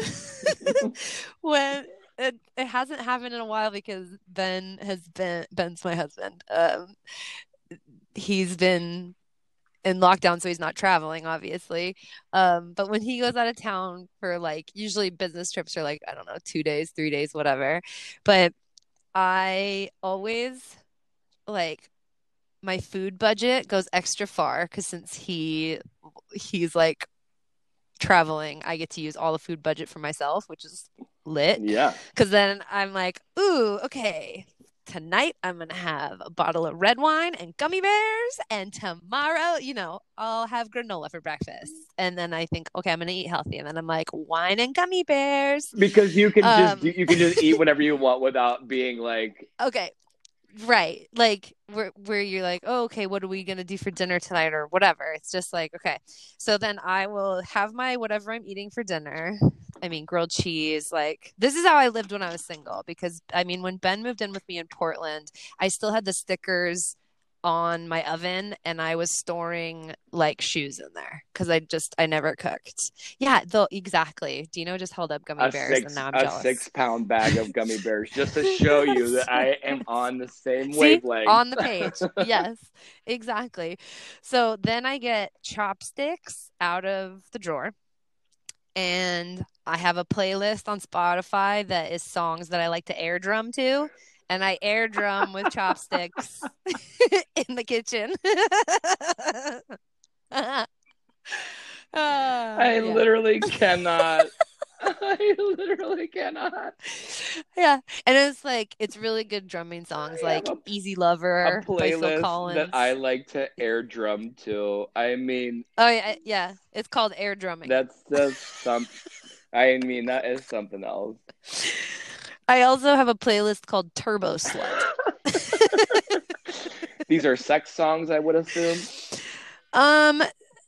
[laughs] [laughs] when it, it hasn't happened in a while because Ben has been Ben's my husband. Um, he's been in lockdown, so he's not traveling, obviously. Um, but when he goes out of town for like usually business trips are like, I don't know, two days, three days, whatever. But I always like my food budget goes extra far because since he he's like traveling, I get to use all the food budget for myself, which is lit. Yeah. Because then I'm like, ooh, okay. Tonight I'm gonna have a bottle of red wine and gummy bears, and tomorrow, you know, I'll have granola for breakfast. And then I think, okay, I'm gonna eat healthy, and then I'm like, wine and gummy bears. Because you can just Um, you can just eat [laughs] whatever you want without being like Okay, right. Like where where you're like, oh, okay, what are we gonna do for dinner tonight or whatever. It's just like, okay. So then I will have my whatever I'm eating for dinner. I mean, grilled cheese. Like this is how I lived when I was single. Because I mean, when Ben moved in with me in Portland, I still had the stickers on my oven and I was storing like shoes in there because I just I never cooked. Yeah, though exactly. Dino just held up gummy a bears six and now I'm a jealous. six pound bag of gummy bears just to [laughs] show you that I am on the same See? wavelength. on the page. [laughs] yes, exactly. So then I get chopsticks out of the drawer, and I have a playlist on Spotify that is songs that I like to air drum to. And I air drum with chopsticks [laughs] in the kitchen. [laughs] Ah, I yeah. literally cannot. [laughs] I literally cannot. yeah, and it's like it's really good drumming songs I like a- "Easy A Lover" by Phil playlist Collins. that I like to air drum to. I mean, Oh yeah, yeah. It's called air drumming. that's just some. I mean, that is something else. I also have a playlist called Turbo Slut. [laughs] These are sex songs, I would assume. Um,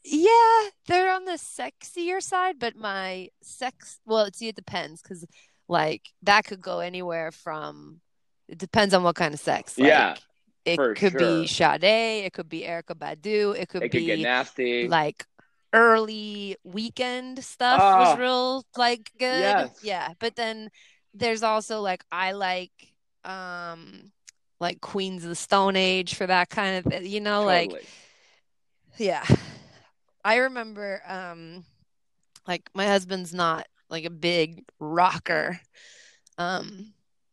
yeah, they're on the sexier side, but my sex, well, see, it depends because like that could go anywhere from. It depends on what kind of sex. Like, Yeah, it could be sure. Sade, it could be Erykah Badu, it could it could get be nasty. like early Weeknd stuff Ah, was real like good. yes. Yeah, but then there's also like I like um like Queens of the Stone Age for that kind of you know like yeah. I remember um like my husband's not like a big rocker. Um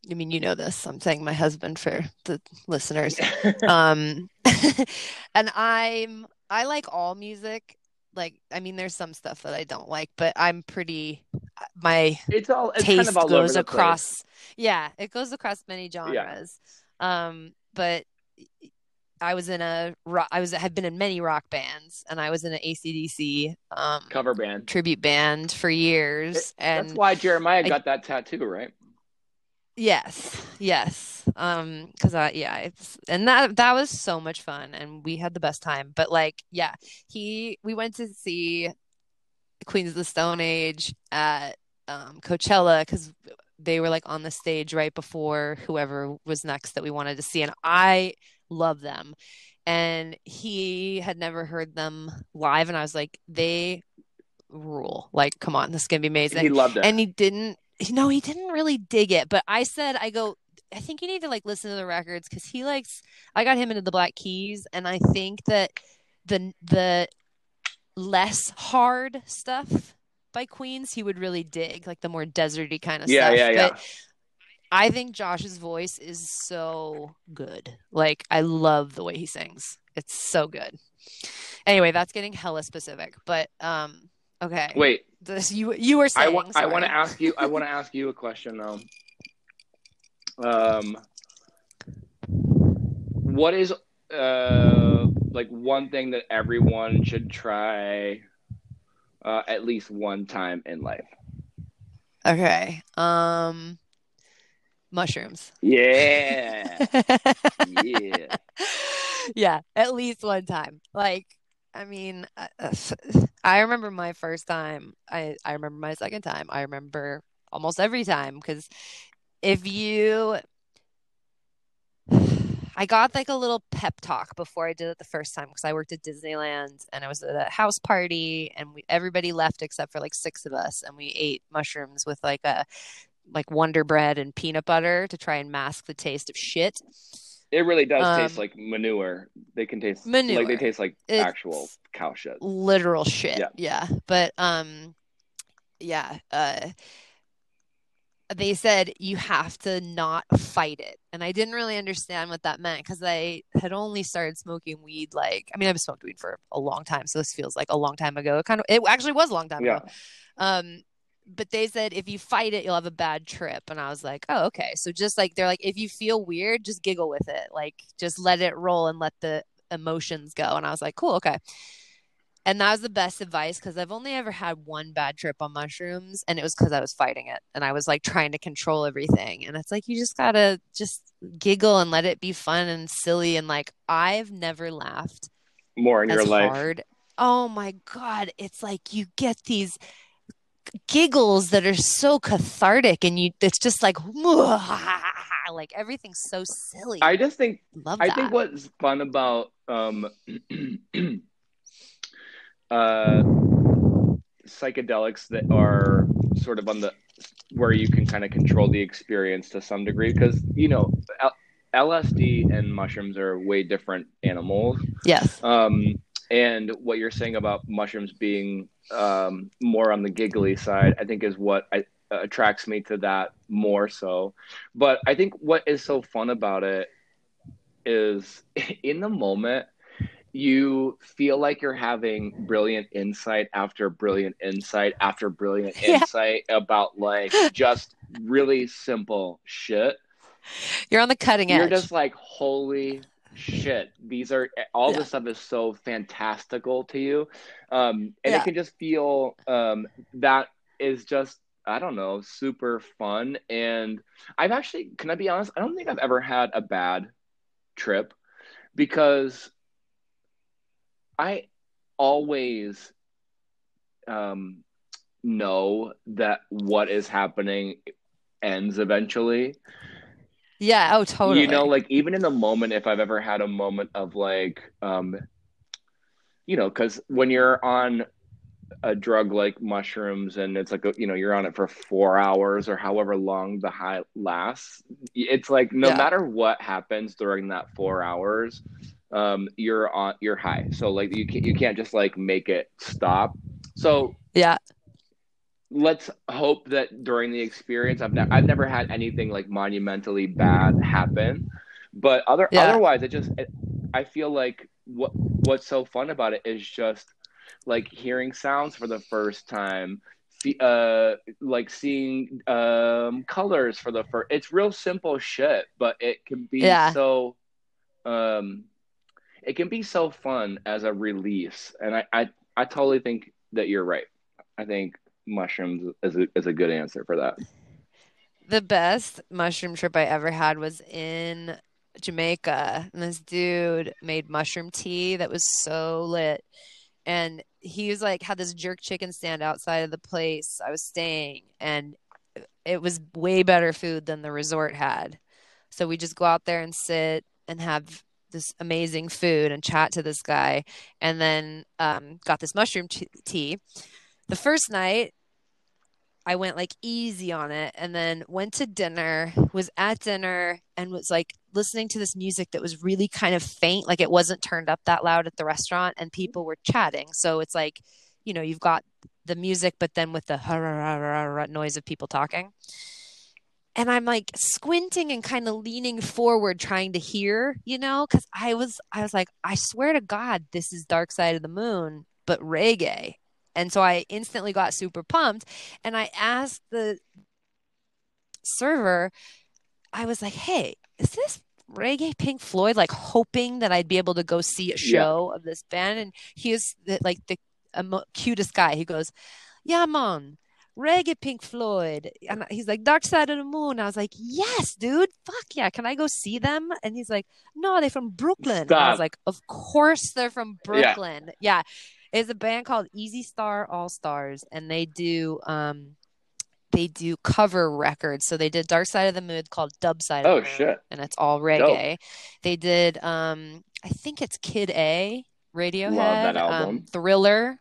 I mean you know this. I'm saying my husband for the listeners [laughs] um [laughs] and i'm i like all music like i mean there's some stuff that i don't like but i'm pretty my it's all. It's kind taste of all over goes across yeah it goes across many genres um but i was in a rock i was have been in many rock bands and i was in an acdc um cover band. tribute band for years It- and That's why Jeremiah I- got that tattoo, right? Yes, yes. Um, because I yeah, it's and that that was so much fun and we had the best time. But like, yeah, he we went to see Queens of the Stone Age at um Coachella because they were like on the stage right before whoever was next that we wanted to see, and I love them. And he had never heard them live, and I was like, they rule. Like, come on, this is gonna be amazing He loved it. and he didn't no he didn't really dig it but i said i go i think you need to like listen to the records because he likes i got him into the black keys and i think that the the less hard stuff by queens he would really dig like the more deserty kind of yeah, stuff yeah, yeah. but i think josh's voice is so good. Like i love the way he sings. It's so good. Anyway that's getting hella specific but um okay Wait, this you you were saying. I want. I want to ask you. I want to ask you a question though. Um, what is uh like one thing that everyone should try uh, at least one time in life? Okay. Um mushrooms. Yeah, [laughs] yeah. Yeah, at least one time. Like I mean, uh, uh, I remember my first time. I I remember my second time. I remember almost every time because if you [sighs] I got like a little pep talk before I did it the first time because I worked at Disneyland and I was at a house party and we everybody left except for like six of us and we ate mushrooms with like a like Wonder Bread and peanut butter to try and mask the taste of shit. It really does taste Um, like manure. They can taste like they taste like It's actual cow shit. literal shit. Yeah. Yeah. But um yeah, uh they said you have to not fight it. And I didn't really understand what that meant because I had only started smoking weed like I mean I've smoked weed for a long time, so this feels like a long time ago. It kind of it actually was a long time Yeah. ago. Um but they said if you fight it, you'll have a bad trip. And I was like, oh, okay. So just like they're like, if you feel weird, just giggle with it. Like just let it roll and let the emotions go. And I was like, cool, okay. And that was the best advice because I've only ever had one bad trip on mushrooms, and it was because I was fighting it and I was like trying to control everything. And it's like you just gotta just giggle and let it be fun and silly. And like I've never laughed More in your life. hard. Oh my God. It's like you get these giggles that are so cathartic and you it's just like [laughs] like everything's so silly. I just think love I that. think what's fun about um [clears throat] uh psychedelics that are sort of on the where you can kind of control the experience to some degree because you know L- LSD and mushrooms are way different animals yes. um and what you're saying about mushrooms being um more on the giggly side I think is what I attracts me to that more so but I think what is so fun about it is [laughs] in the moment you feel like you're having brilliant insight after brilliant insight after brilliant Yeah. insight about like [laughs] just really simple shit You're on the cutting edge. you're just like holy shit. These are all Yeah. this stuff is so fantastical to you. Um and Yeah. it can just feel um that is just i don't know super fun. And i've actually can i be honest? I don't think i've ever had a bad trip because i always um know that what is happening ends eventually yeah, oh totally. you know like even in the moment if i've ever had a moment of like um you know because when you're on a drug like mushrooms and it's like a, you know you're on it for four hours or however long the high lasts it's like no Yeah. matter what happens during that four hours um you're on you're high so like you can't you can't just like make it stop so yeah. Let's hope that during the experience I've ne- I've never had anything like monumentally bad happen but other Yeah. otherwise it just it, I feel like what what's so fun about it is just like hearing sounds for the first time uh like seeing um colors for the first it's real simple shit but it can be Yeah. so um it can be so fun as a release and I I, I totally think that you're right I think mushrooms is a, a good answer for that. The best mushroom trip I ever had was in Jamaica. And this dude made mushroom tea that was so lit. And he was like, had this jerk chicken stand outside of the place I was staying. And it was way better food than the resort had. So we just go out there and sit and have this amazing food and chat to this guy. And then um, got this mushroom tea. The first night, I went like easy on it and then went to dinner, was at dinner and was like listening to this music that was really kind of faint, like it wasn't turned up that loud at the restaurant and mm-hmm. people were chatting. So it's like, you know, you've got the music, but then with the noise of people talking. And I'm like squinting and kind of leaning forward trying to hear, you know, because I was I was like, I swear to God, this is Dark Side of the Moon, but reggae. And so I instantly got super pumped. And I asked the server, I was like, hey, is this reggae Pink Floyd? Like hoping that I'd be able to go see a show of this band. And he is the, like the um, cutest guy. He goes, yeah, man. Reggae Pink Floyd. And he's like, Dark Side of the Moon. I was like, yes, dude. Fuck yeah. Can I go see them? And he's like, no, they're from Brooklyn. I was like, of course they're from Yeah. Brooklyn. yeah is a band called Easy Star All Stars, and they do um they do cover records. So they did Dark Side of the Moon called Dub Side of Oh the Moon, shit. and it's all reggae. They did um I think it's Kid A, Radiohead, that um, album. Thriller.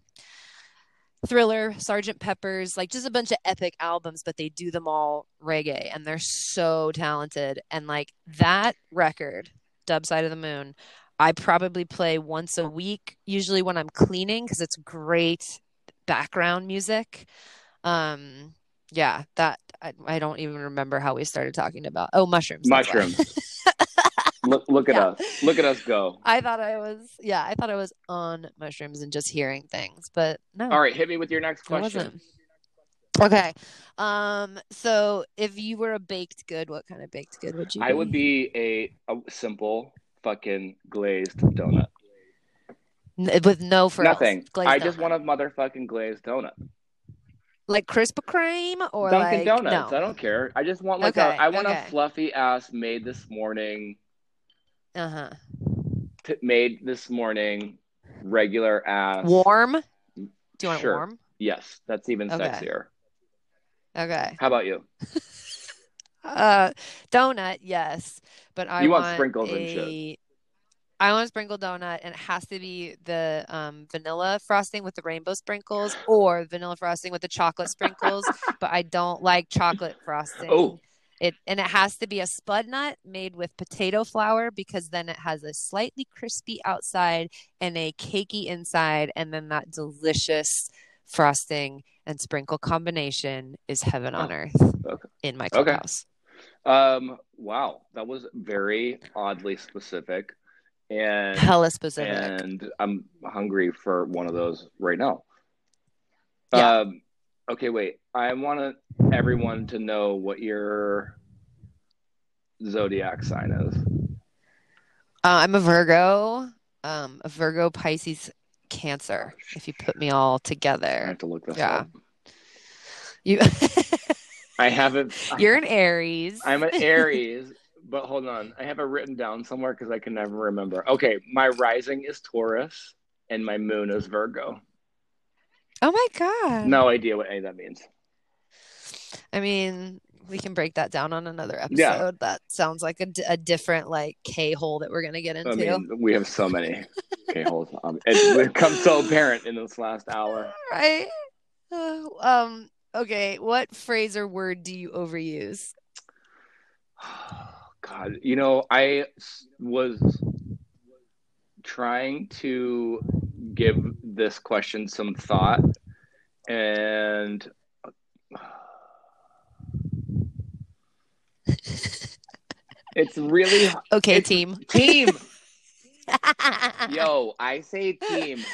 Thriller, Sergeant Pepper's, like just a bunch of epic albums, but they do them all reggae and they're so talented. And like that record Dub Side of the Moon. I probably play once a week, usually when I'm cleaning, because it's great background music. Um, yeah, that I, I don't even remember how we started talking about. Oh, mushrooms. Mushrooms. [laughs] look, look at Yeah. us. Look at us go. I thought I was, yeah, I thought I was on mushrooms and just hearing things, but no. All right, hit me with your next question. Okay. Um, so if you were a baked good, what kind of baked good would you I would be a, a simple fucking glazed donut. With no frills. Nothing. glazed I just donut. want a motherfucking glazed donut. like Krispy Kreme or Dunkin' like Donuts. no. I don't care. I just want like Okay, a. I want okay. a fluffy ass made this morning. Uh-huh. T- made this morning, regular ass. Warm? Do you want Sure. it warm? Yes, that's even Okay. sexier. Okay. How about you? [laughs] Uh donut, yes. But I You want want sprinkles and shit. I want a sprinkle donut and it has to be the um, vanilla frosting with the rainbow sprinkles or vanilla frosting with the chocolate sprinkles, [laughs] but I don't like chocolate frosting. Oh, It and it has to be a Spudnut made with potato flour because then it has a slightly crispy outside and a cakey inside, and then that delicious frosting and sprinkle combination is heaven on Oh, earth okay. in my clubhouse. Um, wow, that was very oddly specific, and Hella specific. and I'm hungry for one of those right now. Yeah. Um, okay, wait. I want everyone to know what your zodiac sign is. Uh, I'm a Virgo, um, a Virgo, Pisces, Cancer. If you put me all together, I have to look this Yeah. up. you [laughs] I haven't. you're an Aries. I'm an [laughs] Aries, but hold on. I have it written down somewhere because I can never remember. Okay, my rising is Taurus and my moon is Virgo. Oh my God. No idea what any of that means. I mean, we can break that down on another episode. Yeah. That sounds like a, d- a different like K hole that we're gonna get into. I mean, we have so many [laughs] K holes. Um, it's become so apparent in this last hour. right? Uh, um. Okay. What phrase or word do you overuse? [sighs] God, you know, I was trying to give this question some thought, and [sighs] it's really Okay, It's- team. team. [laughs] Yo, I say team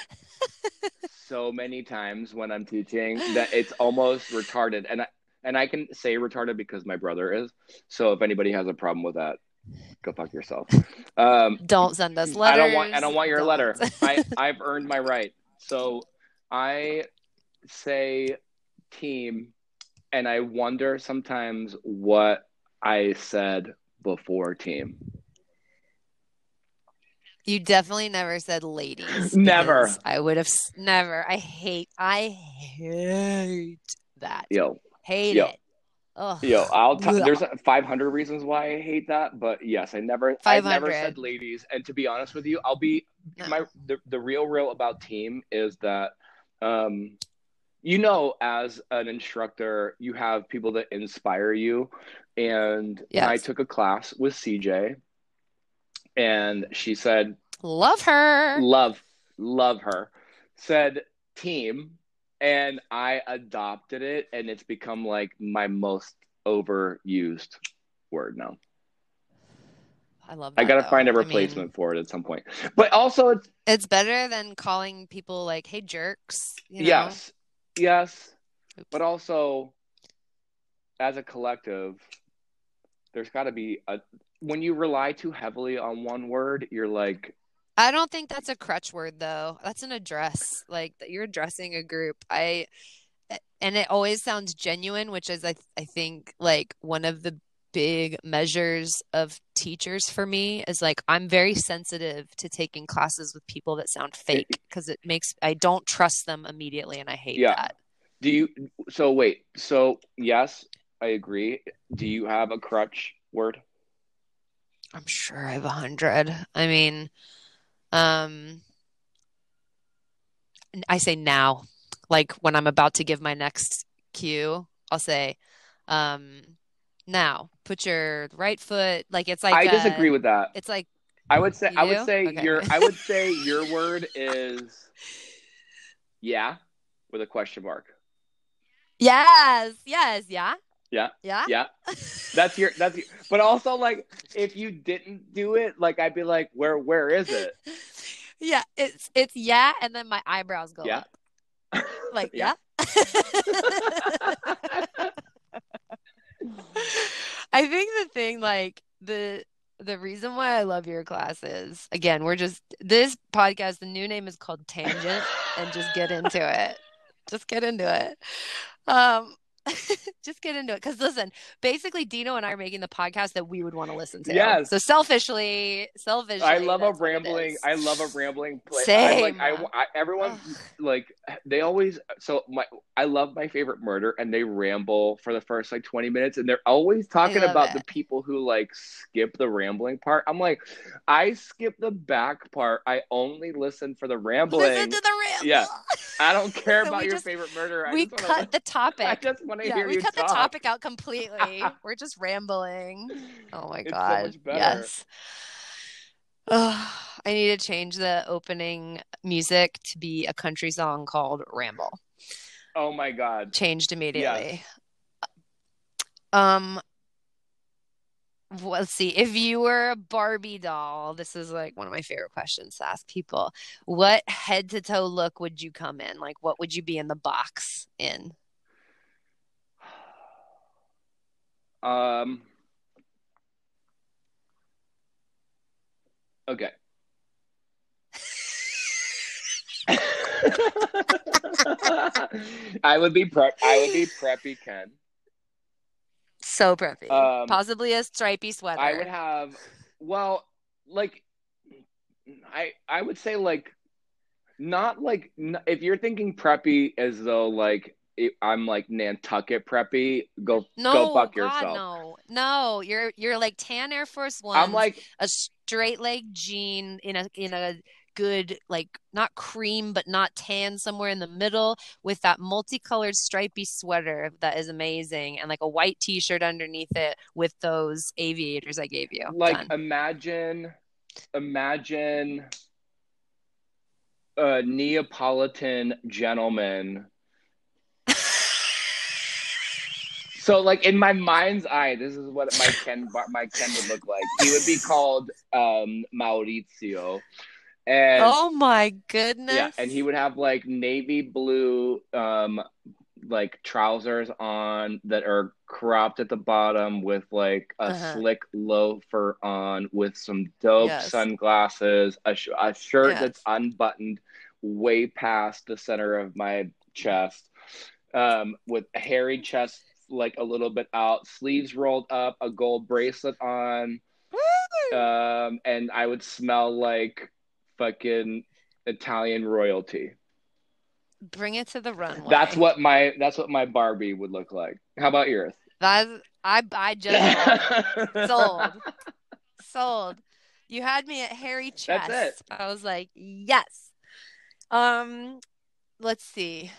so many times when I'm teaching that it's almost retarded, and I and I can say retarded because my brother is. So if anybody has a problem with that, go fuck yourself. Um, Don't send us letters. I don't want I don't want your Don't. letter. I [laughs] I've earned my right. So I say team, and I wonder sometimes what I said before team. You definitely never said ladies. Never. I would have never. I hate. I hate that. Yo, Hate yo. it. Ugh. Yo, I'll t- there's 500 reasons why I hate that, but yes, I never I've never said ladies. And to be honest with you, I'll be No. my the, the real real about team is that um you know as an instructor, you have people that inspire you and Yes. I took a class with CJ and she said Love her. love love her said team and i adopted it and it's become like my most overused word now I love. i gotta though. find a I mean, replacement for it at some point but also it's it's better than calling people like, "Hey, jerks." You know? yes yes Oops. but also as a collective there's got to be a when you rely too heavily on one word you're like I don't think that's a crutch word though. That's an address. Like that you're addressing a group. I and it always sounds genuine, which is I I think like one of the big measures of teachers for me is like I'm very sensitive to taking classes with people that sound eh, fake because it makes I don't trust them immediately and I hate Yeah. that. Do you? So wait. So yes, I agree. Do you have a crutch word? I'm sure I have a hundred. I mean, um, I say now, like when I'm about to give my next cue, I'll say, um, now put your right foot. Like it's like I uh, disagree with that. It's like I would say I would say Okay. your I would say [laughs] your word is yeah with a question mark. Yes, yes, yeah, Yeah. yeah. Yeah. [laughs] That's your that's your, but also like if you didn't do it, like I'd be like, where where is it? Yeah, it's it's yeah, and then my eyebrows go Yeah. up. Like [laughs] Yeah. yeah. [laughs] I think the thing like the the reason why I love your classes, again, we're just this podcast, the new name is called Tangent, and just get into it. Just get into it. Um [laughs] just get into it. Because listen, basically Dino and I are making the podcast that we would want to listen to. Yes. So selfishly, selfishly, I love a that's what it rambling. I love a rambling play. I, like I, Same. I everyone like they always so my I love my favorite murder and they ramble for the first like 20 minutes and they're always talking about it. the people who like skip the rambling part. I'm like I skip the back part. I only listen for the rambling. Listen to the ramble. Yeah. I don't [laughs] care So about your just- favorite murder. I we wanna- cut the [laughs] topic. I just want to yeah, hear we you cut talk. the topic out completely. [laughs] We're just rambling. Oh my It's so god. much. Yes. Ugh, [sighs] I need to change the opening music to be a country song called Ramble. Oh my god. Changed immediately. Um w- let's see. If you were a Barbie doll, this is like one of my favorite questions to ask people. What head to toe look would you come in? Like what would you be in the box in? Um. Okay. [laughs] I would be prep. I would be preppy Ken. So preppy. Um, Possibly a stripy sweater. I would have. Well, like, I I would say like, not like n- if you're thinking preppy as though like I'm like Nantucket preppy. Go no, go fuck God, yourself. no, no. You're you're like tan Air Force One. I'm like a straight leg jean in a in a good like not cream but not tan somewhere in the middle with that multicolored stripy sweater that is amazing and like a white t-shirt underneath it with those aviators I gave you. like Done. imagine imagine a neapolitan gentleman so like in my mind's eye this is what my ken my ken would look like he would be called um maurizio and oh my goodness. yeah and he would have like navy blue um like trousers on that are cropped at the bottom with like a Uh-huh. slick loafer on with some dope Yes. sunglasses a, sh- a shirt Yes. that's unbuttoned way past the center of my chest um with a hairy chest like a little bit out sleeves rolled up a gold bracelet on um and i would smell like fucking italian royalty Bring it to the runway. that's what my that's what my Barbie would look like. How about yours? That's I I just [laughs] sold. Sold. You had me at hairy chest. I was like, yes. Um, let's see.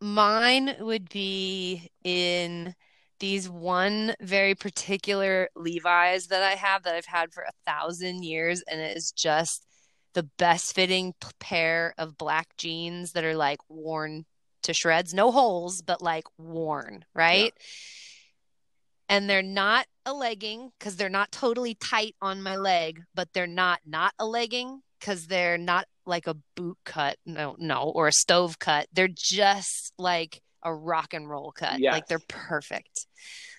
Mine would be in these one very particular Levi's that I have that I've had for a thousand years, and it is just the best fitting pair of black jeans that are like worn to shreds, no holes, but like worn, right? And they're not a legging because they're not totally tight on my leg, but they're not not a legging because they're not like a boot cut, no, no, or a stove cut. They're just like a rock and roll cut. Yes. Like they're perfect.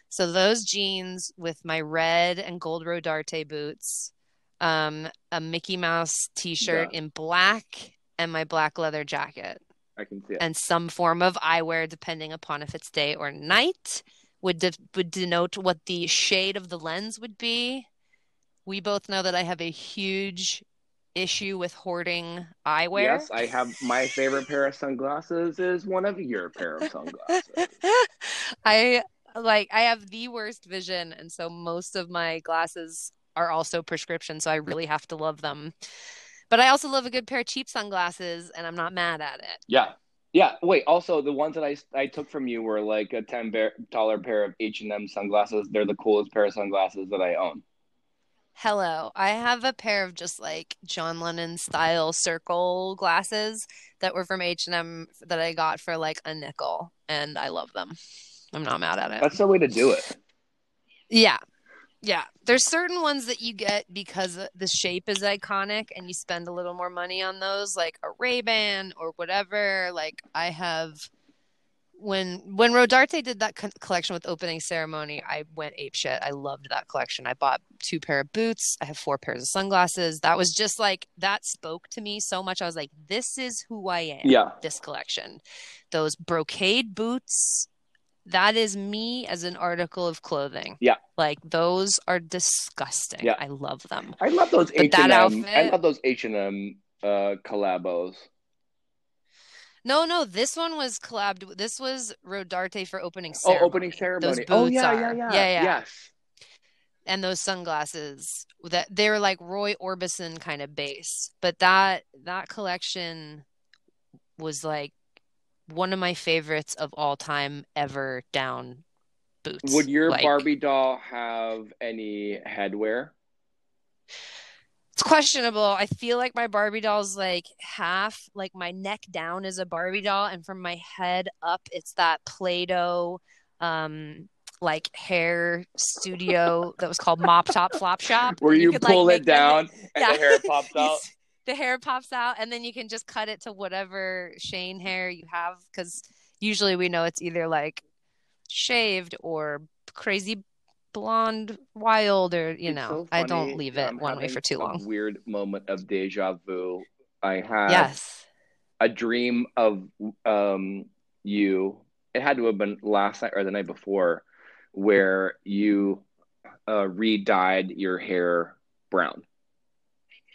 So those jeans with my red and gold Rodarte boots, um, a Mickey Mouse t-shirt Yeah. in black, and my black leather jacket I can see it. and some form of eyewear, depending upon if it's day or night, would de- would denote what the shade of the lens would be. We both know that I have a huge issue with hoarding eyewear. Yes, I have my favorite pair of sunglasses is one of your pair of sunglasses. [laughs] I like I have the worst vision, and so most of my glasses are also prescription, so I really have to love them. But I also love a good pair of cheap sunglasses, and I'm not mad at it. yeah. Yeah, wait, also the ones that I, I took from you were like a $10 pair of H&M sunglasses. They're the coolest pair of sunglasses that I own. Hello. I have a pair of just like John Lennon style circle glasses that were from H&M that I got for like a nickel and I love them. I'm not mad at it. That's the way to do it. Yeah. Yeah. There's certain ones that you get because the shape is iconic and you spend a little more money on those like a Ray-Ban or whatever. Like I have when when Rodarte did that co- collection with opening ceremony, I went ape shit. I loved that collection. I bought two pair of boots. I have four pairs of sunglasses. That was just like that spoke to me so much. I was like, this is who I am. Yeah. This collection, those brocade boots. That is me as an article of clothing. Yeah. Like those are disgusting. Yeah. I love them. I love those H and M. I love those H and M uh, collabos. No, no, this one was collabed. This was Rodarte for opening ceremony. Oh, opening ceremony. Those oh boots yeah, are. yeah, yeah, Yeah, yeah. Yes. and those sunglasses that they're like Roy Orbison kind of base. But that that collection was like one of my favorites of all time ever down boots. Would your Like, Barbie doll have any headwear? It's questionable. I feel like my Barbie doll's like half, like my neck down is a Barbie doll, and from my head up, it's that Play-Doh, um, like hair studio [laughs] that was called Mop Top Flop Shop. Where you, could, pull make it down [laughs] and Yeah. the hair pops [laughs] out. the hair pops out, and then you can just cut it to whatever Shane hair you have, because usually we know it's either like shaved or crazy blonde, wild, or you It's know, so I don't leave it I'm one way for too long. Weird moment of deja vu. I had Yes. a dream of um you. It had to have been last night or the night before, where you uh, re-dyed your hair brown.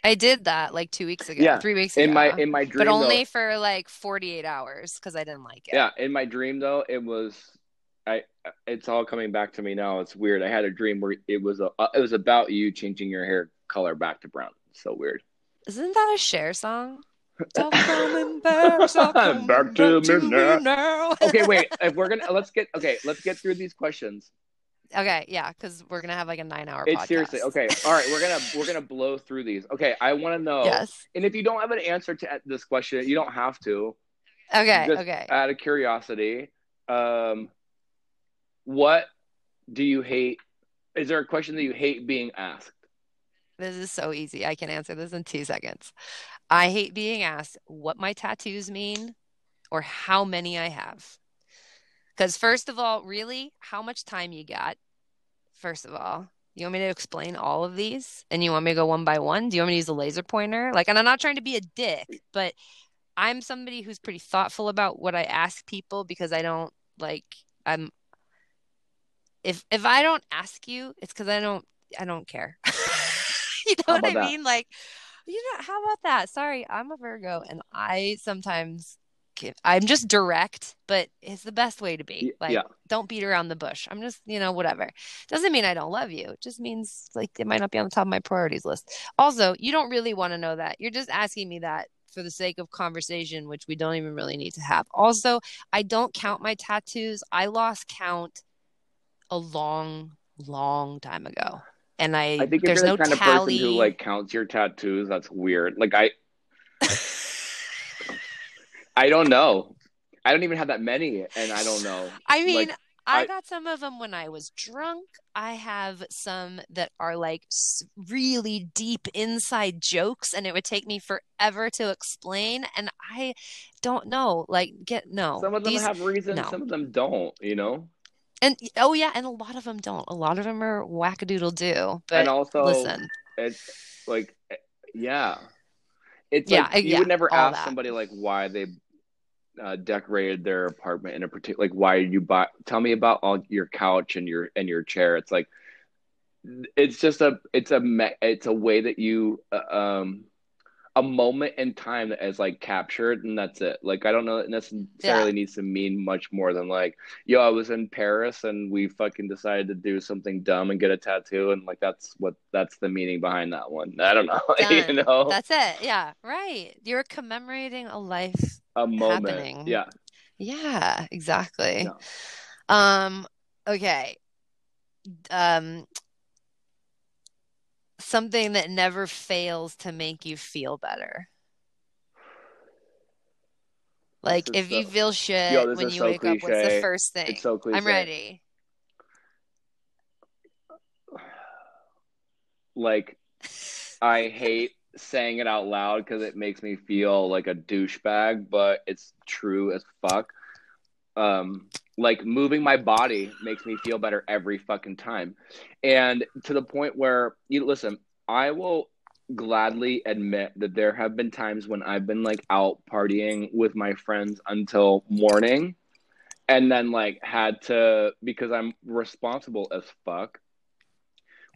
I did that like two weeks ago, Yeah. three weeks ago. In my in my dream, but only though, for like 48 hours because I didn't like it. yeah, in my dream though, it was. I it's all coming back to me now. It's weird. I had a dream where it was a uh, it was about you changing your hair color back to brown. So weird. Isn't that a Cher song? [laughs] Stop coming back, stop coming Back to me now. now. [laughs] Okay, wait. If we're gonna let's get okay, let's get through these questions. okay, yeah, because we're gonna have like a nine-hour It's podcast. seriously okay. All right, we're gonna [laughs] we're gonna blow through these. Okay, I want to know. Yes. And if you don't have an answer to this question, you don't have to. Okay. Just okay. Out of curiosity, um, what do you hate? Is there a question that you hate being asked? This is so easy. I can answer this in two seconds. I hate being asked what my tattoos mean or how many I have. Because, first of all, really, how much time you got? First of all, you want me to explain all of these? And you want me to go one by one? Do you want me to use a laser pointer? Like, and I'm not trying to be a dick, but I'm somebody who's pretty thoughtful about what I ask people because I don't like, I'm, if, if I don't ask you, it's because I don't, I don't care. [laughs] you know what I that? mean? Like, you know, how about that? Sorry, I'm a Virgo and I sometimes I'm just direct, but it's the best way to be. Like, yeah. don't beat around the bush. I'm just, you know, whatever. Doesn't mean I don't love you. It just means like it might not be on the top of my priorities list. Also, you don't really want to know that. You're just asking me that for the sake of conversation, which we don't even really need to have. Also, I don't count my tattoos. I lost count a long, long time ago. And I, I think there's you're no the kind tally. of person who like counts your tattoos, that's weird. Like I, [laughs] I don't know. I don't even have that many, and I don't know. I mean, Like, I, I- got some of them when I was drunk. I have some that are like really deep inside jokes, and it would take me forever to explain. And I don't know, like, get no. Some of them These- have reasons, no. some of them don't. You know, and oh yeah, and a lot of them don't. A lot of them are wackadoodle do. But and also listen, it's like, yeah, it's Yeah, like you yeah, would never ask that. somebody like why they uh, decorated their apartment in a particular. Like, why did you buy? Tell me about all your couch and your and your chair. It's like, it's just a, it's a, me- it's a way that you, uh, um, a moment in time that is like captured, and that's it. Like, I don't know, it necessarily needs to mean much more than like, yo, I was in Paris and we fucking decided to do something dumb and get a tattoo, and like that's what that's the meaning behind that one. I don't know, [laughs] you know, that's it. Yeah, right. You're commemorating a life. a moment. happening. Yeah. Yeah, exactly. No. Um, okay. Um, something that never fails to make you feel better. Like if you feel shit Yo, when you so wake up, what's the first thing? It's so cliche. I'm ready. Like, I hate saying it out loud because it makes me feel like a douchebag, but it's true as fuck. Um, like moving my body makes me feel better every fucking time, and to the point where you listen, I will gladly admit that there have been times when I've been like out partying with my friends until morning and then like had to because I'm responsible as fuck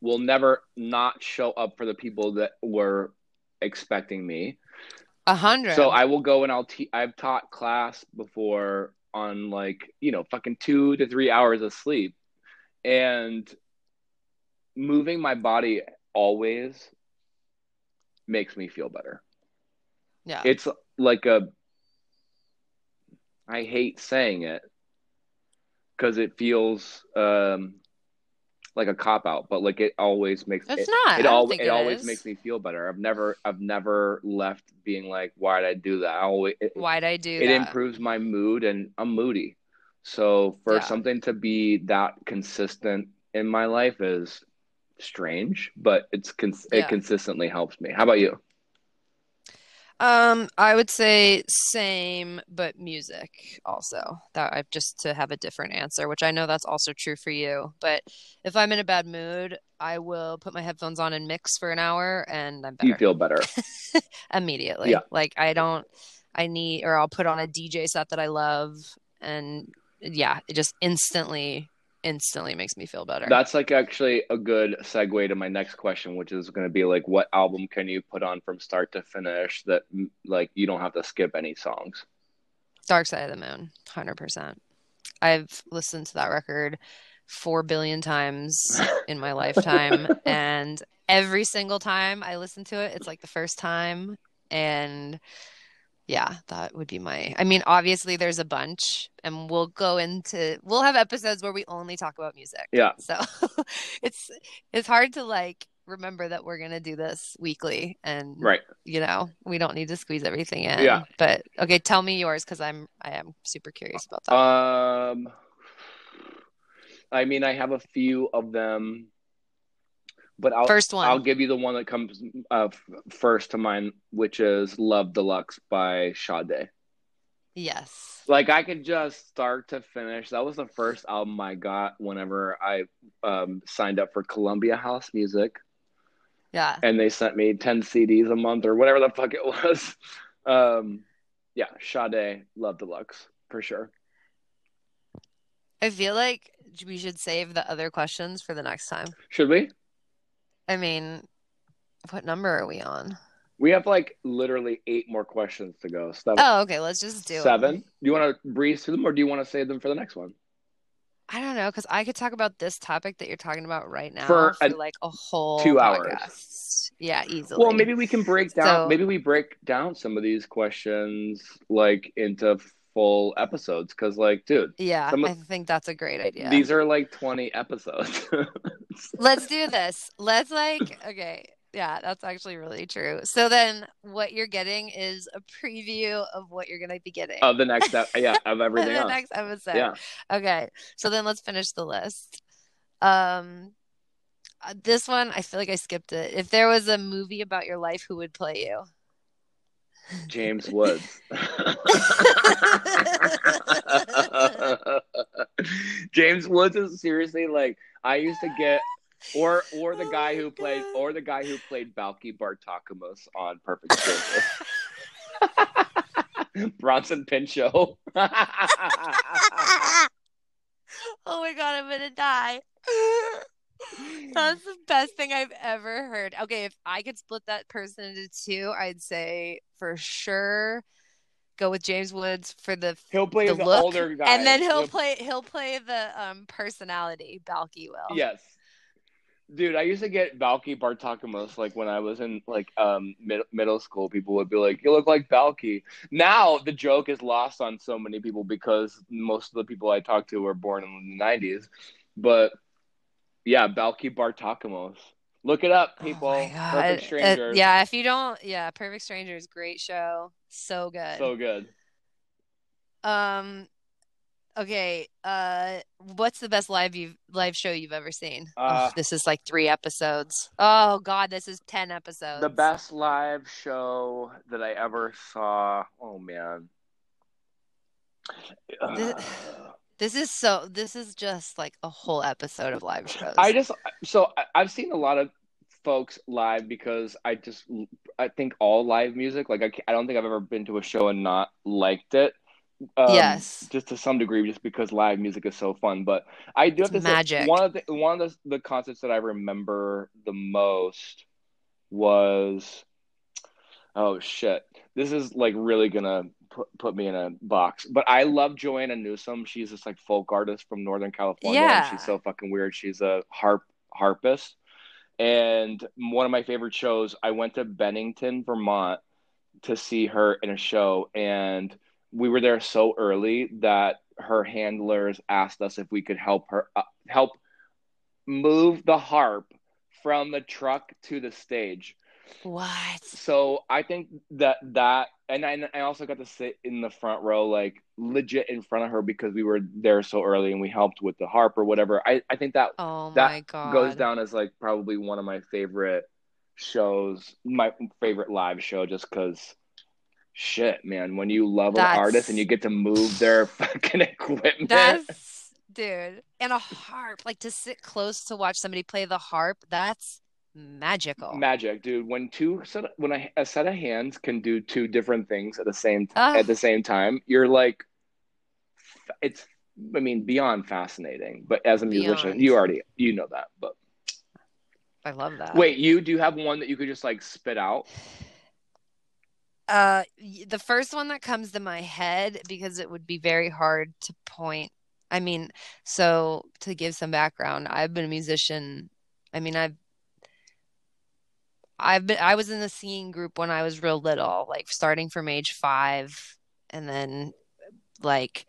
will never not show up for the people that were expecting me. A hundred. So I will go and I'll te- I've taught class before on like, you know, fucking 2 to 3 hours of sleep and moving my body always makes me feel better. yeah. It's like a I hate saying it cuz it feels um like a cop out, but like it always makes it's it, not. it I don't it always makes me feel better. I've never I've never left being like why'd I do that? I always it, Why'd I do it that? improves my mood and I'm moody. So for Yeah. something to be that consistent in my life is strange, but it's cons- Yeah. it consistently helps me. How about you? Um, I would say same, but music also. That I just to have a different answer, which I know that's also true for you. But if I'm in a bad mood, I will put my headphones on and mix for an hour, and I'm better. You feel better. [laughs] immediately. Yeah. Like I don't, I need, or I'll put on a DJ set that I love, and yeah, it just instantly, instantly makes me feel better. That's like actually a good segue to my next question, which is going to be like, what album can you put on from start to finish that like you don't have to skip any songs? Dark Side of the Moon, 100%. I've listened to that record 4 billion times [laughs] in my lifetime. and every single time I listen to it, it's like the first time. And yeah, that would be my. I mean, obviously, there's a bunch, and we'll go into. We'll have episodes where we only talk about music. Yeah. So [laughs] it's it's hard to like remember that we're gonna do this weekly, and Right. you know we don't need to squeeze everything in. Yeah. But okay, tell me yours because I'm I am super curious about that. Um, I mean, I have a few of them, but I'll First one. I'll give you the one that comes uh, first to mind, which is "Love Deluxe" by Sade. yes. Like I could just start to finish. That was the first album I got whenever I um, signed up for Columbia House Music. Yeah. and they sent me 10 CDs a month or whatever the fuck it was. [laughs] Um, yeah, Sade, Love Deluxe for sure. I feel like we should save the other questions for the next time. Should we? I mean, what number are we on? We have like literally eight more questions to go. Seven. Oh, okay. Let's just do it. Seven. Do you want to breeze through them or do you want to save them for the next one? I don't know, because I could talk about this topic that you're talking about right now For for, an- like a whole two hours. podcast. Yeah, easily. Well, maybe we can break down. So- maybe we break down some of these questions like into full episodes because, like, dude, Yeah, of- I think that's a great idea. these are like 20 episodes. [laughs] Let's do this. Let's like, okay. Yeah, that's actually really true. So then what you're getting is a preview of what you're going to be getting of the next, ep- yeah, [laughs] of everything the else. next episode. Yeah. Okay. So then let's finish the list. Um uh, this one, I feel like I skipped it. If there was a movie about your life, who would play you? James Woods. [laughs] James Woods is seriously like I used to get or or the Oh guy who played or the guy who played Balki Bartokomous on Perfect Stranger. [laughs] Bronson Pinchot. [laughs] oh my god, I'm gonna die. That's the best thing I've ever heard. Okay, if I could split that person into two, I'd say for sure go with James Woods for the he'll play the the look, older guy. and then he'll play he'll play the um personality. Balki will. Yes. Dude, I used to get Balki Bartokomous like when I was in like um mid- middle school. People would be like, "You look like Balki." Now the joke is lost on so many people because most of the people I talk to were born in the '90s. But yeah, Balki Bartokomous Look it up, Oh people. my God. Perfect Uh, Strangers. yeah, if you don't, yeah, Perfect Strangers, great show. So good. So good. Um, okay, uh, what's the best live you live show you've ever seen? Uh, oh, this is like three episodes. Oh God, this is 10 episodes. The best live show that I ever saw. Oh man. Uh, This is so, this is just like a whole episode of live shows. I just so I- I've seen a lot of folks live because I just I think all live music like I, I don't think I've ever been to a show and not liked it. Um, Yes. just to some degree, just because live music is so fun. But I do have It's to say one of the one of the, the concerts that I remember the most was oh shit. This is like really gonna put put me in a box. But I love Joanna Newsom. She's this like folk artist from Northern California. and Yeah. she's so fucking weird. She's a harp harpist. And one of my favorite shows, I went to Bennington, Vermont to see her in a show and we were there so early that her handlers asked us if we could help her uh, help move the harp from the truck to the stage. What? So I think that that and I, I also got to sit in the front row like legit in front of her because we were there so early and we helped with the harp or whatever. I, I think that Oh that my God. goes down as like probably one of my favorite shows, my favorite live show, just because shit, man, when you love an artist and you get to move their [laughs] fucking equipment. That's dude, and a harp. Like to sit close to watch somebody play the harp. That's magical. Magic, dude. When two set when a, a set of hands can do two different things at the same Ah. at the same time, you're like, it's. I mean, beyond fascinating. But as a musician, Beyond. you already you know that. But I love that. wait, you do you have one that you could just like spit out? Uh, the first one that comes to my head because it would be very hard to point. I mean, so to give some background, I've been a musician. I mean, I've I've been I was in the singing group when I was real little, like starting from age five, and then like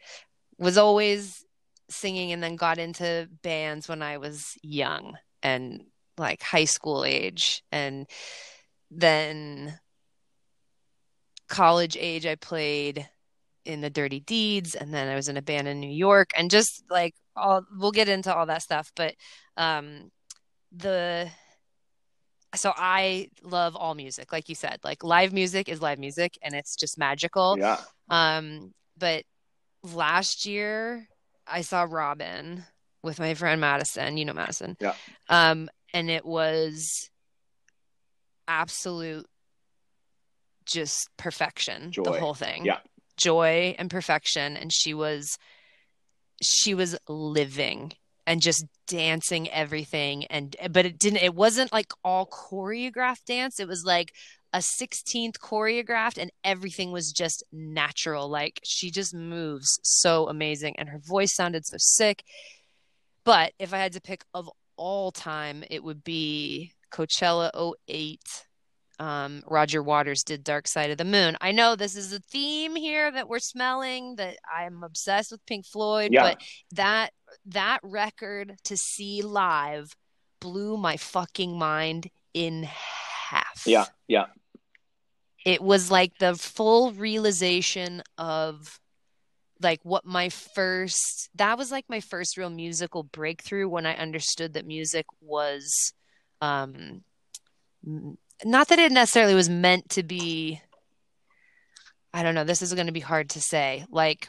was always singing and then got into bands when I was young and like high school age and then college age I played in the Dirty Deeds and then I was in a band in New York and just like all we'll get into all that stuff but um the so I love all music like you said like live music is live music and it's just magical Yeah. um, but last year I saw Robyn with my friend Madison. You know Madison. Yeah. Um, and it was absolute just perfection, the whole thing. Yeah. Joy and perfection. And she was she was living and just dancing everything and but it didn't it wasn't like all choreographed dance. It was like a 16th choreographed and everything was just natural. Like she just moves so amazing and her voice sounded so sick. But if I had to pick of all time, it would be Coachella 08. Um, Roger Waters did Dark Side of the Moon. I know this is a theme here that we're smelling that I'm obsessed with Pink Floyd, Yeah. but that that record to see live blew my fucking mind in half Yeah. Yeah. it was like the full realization of like what my first that was like my first real musical breakthrough when i understood that music was um not that it necessarily was meant to be i don't know this is going to be hard to say like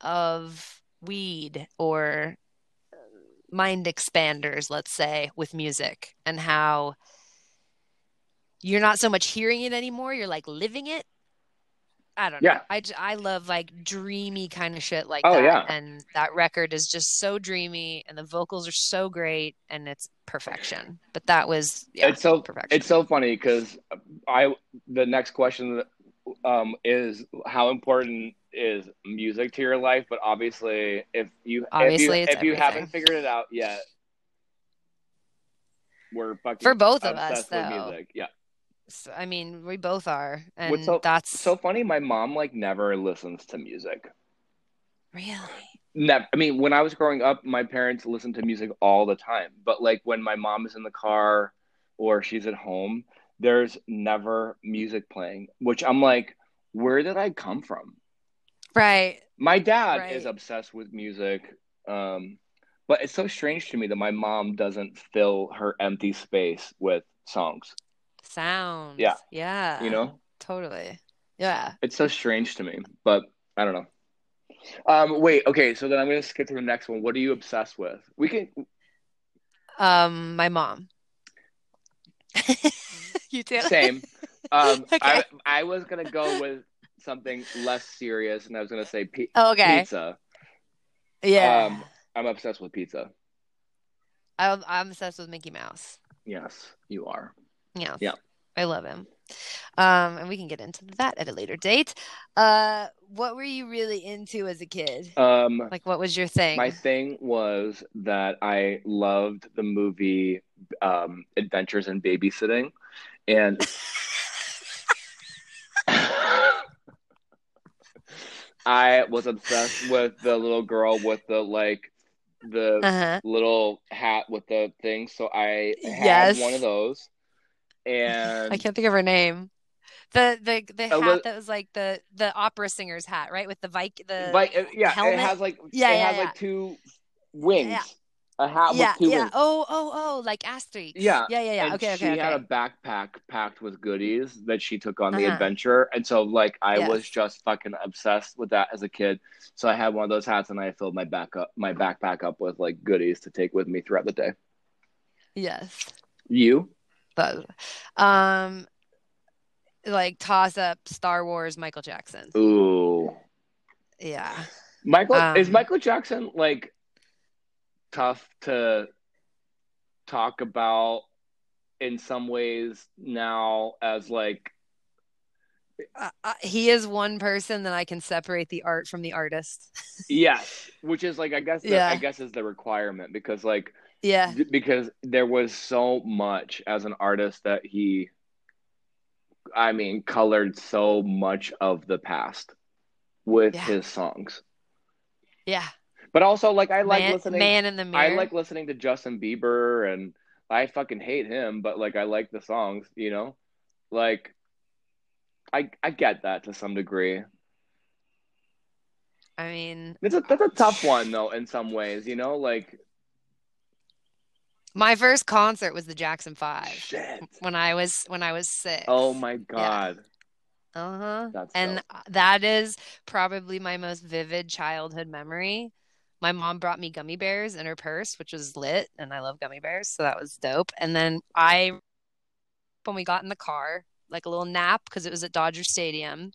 of weed or mind expanders, let's say, with music and how you're not so much hearing it anymore, you're like living it. I don't know. Yeah. I, I love like dreamy kind of shit like Oh, that. yeah. And that record is just so dreamy and the vocals are so great and it's perfection. But that was, yeah, it's so perfection. it's so funny because I the next question um, is how important is music to your life? But obviously, if you Obviously, if you, if you haven't figured it out yet, we're fucking For both of us, though. music. Yeah, So, I mean, we both are. And so- that's so funny. My mom like never listens to music. really never. I mean, when I was growing up, my parents listened to music all the time. But like when my mom is in the car or she's at home, there's never music playing. Which I'm like, where did I come from? Right. My dad Right. is obsessed with music. Um, but it's so strange to me that my mom doesn't fill her empty space with songs. Sounds. Yeah. Yeah. You know, Totally. Yeah. it's so strange to me. But I don't know. Um, wait, okay, so then I'm gonna skip to the next one. What are you obsessed with? We can Um, my mom. [laughs] You too? same. Um, [laughs] Okay. I I was gonna go with something less serious, and I was gonna say pi- Okay. pizza. Yeah. Um, I'm obsessed with pizza. I'm, I'm obsessed with Mickey Mouse. Yes, you are. Yes. Yeah. I love him. Um, and we can get into that at a later date. Uh, what were you really into as a kid? Um, Like, what was your thing? my thing was that I loved the movie um, Adventures in Babysitting, and [laughs] I was obsessed with the little girl with the like the Uh-huh. little hat with the thing. So I had Yes. one of those, and I can't think of her name. The the the Uh, hat li- that was like the the opera singer's hat, right? With the Vic the like uh, yeah, helmet? it has like Yeah, it yeah, has yeah. like two wings, Yeah. a hat yeah with two yeah wings. oh oh oh like Asterix Yeah, yeah yeah yeah and okay she okay had okay a backpack packed with goodies that she took on the Uh-huh. adventure, and so like I Yes. was just fucking obsessed with that as a kid. So I had one of those hats, and I filled my back up my backpack up with like goodies to take with me throughout the day. yes You? But um like toss up Star Wars Michael Jackson. Ooh, yeah. Michael is Um, Michael Jackson like tough to talk about in some ways now as like uh, uh, he is one person that I can separate the art from the artist. [laughs] Yes, which is like I guess the, Yeah. I guess is the requirement because like yeah. Because there was so much as an artist that he i mean colored so much of the past with Yeah. his songs. Yeah. But also like i like man, listening man in the mirror. i like listening to justin bieber and i fucking hate him but like i like the songs you know? Like i i get that to some degree. I mean it's a that's a tough uh, one though in some ways you know? Like my first concert was the Jackson 5 shit when I was when I was 6 oh my god uh-huh And dope. that is probably my most vivid childhood memory. My mom brought me gummy bears in her purse, which was lit, and I love gummy bears, so that was dope. And then I, when we got in the car, like a little nap because it was at Dodger Stadium,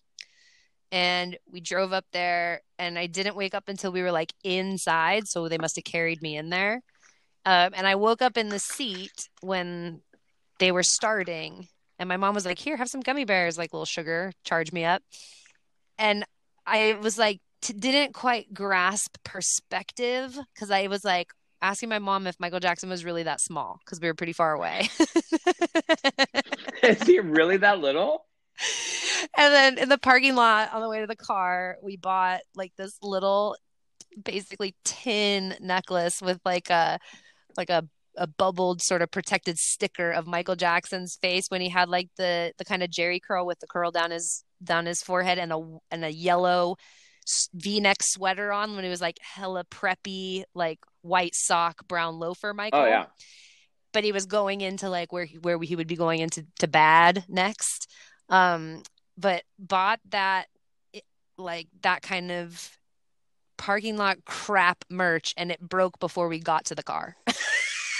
and we drove up there, and I didn't wake up until we were like inside, so they must have carried me in there. Um, and I woke up in the seat when they were starting, and my mom was like, "Here, have some gummy bears, like little sugar, charge me up." And I was like, t- didn't quite grasp perspective because I was like asking my mom if Michael Jackson was really that small because we were pretty far away. [laughs] is he really that little and then in the parking lot on the way to the car, we bought like this little, basically tin necklace with like a, like a, a bubbled sort of protected sticker of Michael Jackson's face when he had like the the kind of Jheri curl with the curl down his down his forehead and a and a yellow v-neck sweater on when he was like hella preppy, like white sock, brown loafer Michael. Oh yeah. But he was going into like where he, where he would be going into to bad next. Um but bought that like that kind of parking lot crap merch and it broke before we got to the car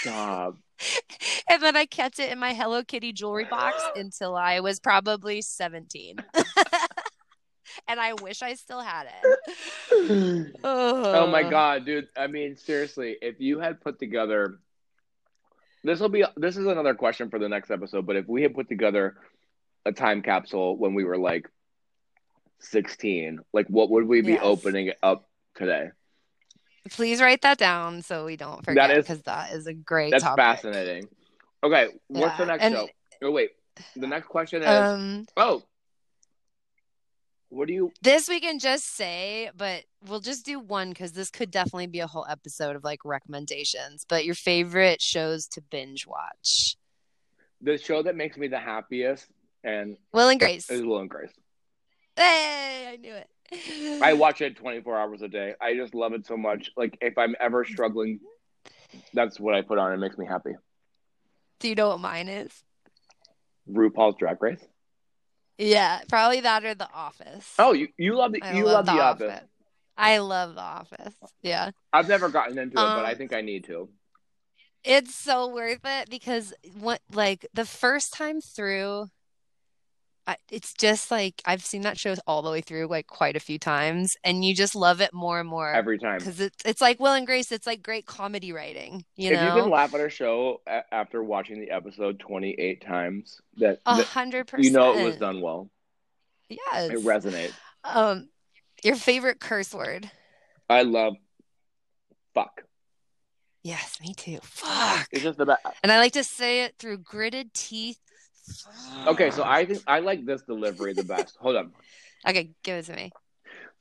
Stop. [laughs] and then i kept it in my hello kitty jewelry box [gasps] until i was probably 17 [laughs] and i wish i still had it [laughs] Oh my god, dude. I mean, seriously, if you had put together this will be this is another question for the next episode, but if we had put together a time capsule when we were like 16, like what would we be Yes. opening up today? please write that down so we don't forget because that is a great That's topic. fascinating. Okay, what's the next and- show? Oh wait, the next question is Um, oh. What do you? This we can just say, but we'll just do one because this could definitely be a whole episode of like recommendations. But your favorite shows to binge watch? The show that makes me the happiest and Will and Grace. is Will and Grace. Hey, I knew it. I [laughs] watch it 24 hours a day. I just love it so much. Like if I'm ever struggling, that's what I put on. It makes me happy. Do you know what mine is? RuPaul's Drag Race. Yeah, probably that or The Office. Oh, you, you love the I you love, the Office. I love The Office. Yeah. I've never gotten into it, but I Um, think I need to. It's so worth it because what like the first time through I, it's just like I've seen that show all the way through like quite a few times and you just love it more and more Every time. because it's it's like Will and Grace it's like great comedy writing you if you can laugh at a show a- after watching the episode 28 times, that, a hundred percent you know it was done well. yes It resonates. um your favorite curse word I love fuck. yes me too fuck It's just the best. and I like to say it through gritted teeth Okay, so I think I like this delivery the best. Hold on. [laughs] okay give it to me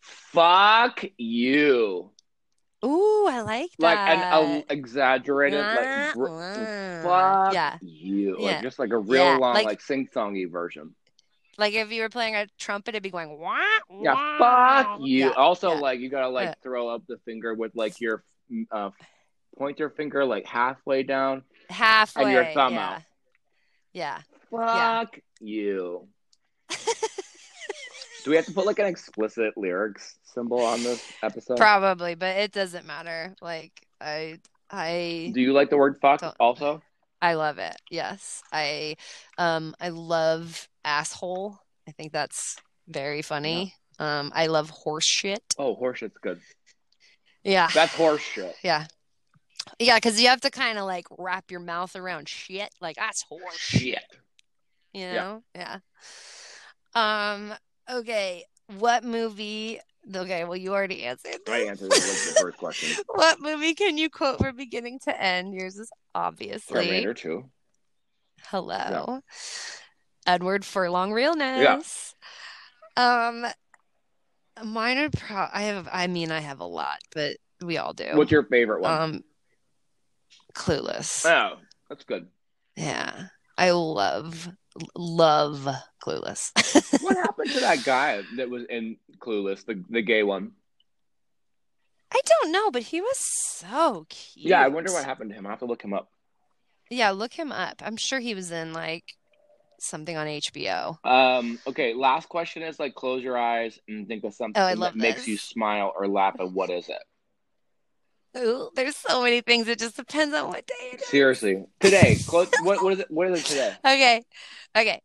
Fuck you. ooh I like that. Like an exaggerated like br- Wah, fuck yeah you. Yeah. Like just like a real Yeah, long like- like, sing-songy version. Like if you were playing a trumpet, it'd be going wah. Yeah, fuck you. Yeah, also yeah. like you got to like Yeah. throw up the finger with like your uh pointer finger like halfway down. halfway. and your thumb yeah. out. Yeah. Fuck you. [laughs] Do we have to put like an explicit lyrics symbol on this episode? Probably, but it doesn't matter. Like I, I, Do you like the word fuck also? I love it. Yes, I, um, I love asshole. I think that's very funny. Um, I love horse shit. Oh, horseshit's good. Yeah. That's horse shit. Yeah. Yeah, because you have to kind of like wrap your mouth around shit. Like that's horse Shit. You know? Yeah. Um okay what movie okay well you already answered I answered the first [laughs] question. what movie can you quote from beginning to end? Yours is obviously Terminator 2. hello. Edward furlong realness. Yeah. um mine are pro i have i mean i have a lot but we all do. What's your favorite one? um clueless. Oh, that's good. yeah. I love love clueless [laughs] What happened to that guy that was in Clueless, the the gay one? I don't know, but he was so cute. Yeah, I wonder what happened to him. I have to look him up. Yeah, look him up. I'm sure he was in like something on HBO. Um, okay, last question is like close your eyes and think of something Oh, that makes you smile or laugh and what is it? Ooh, there's so many things. It just depends on what day it is. Seriously. Today. Close what what is it what is it today? [laughs] Okay, okay,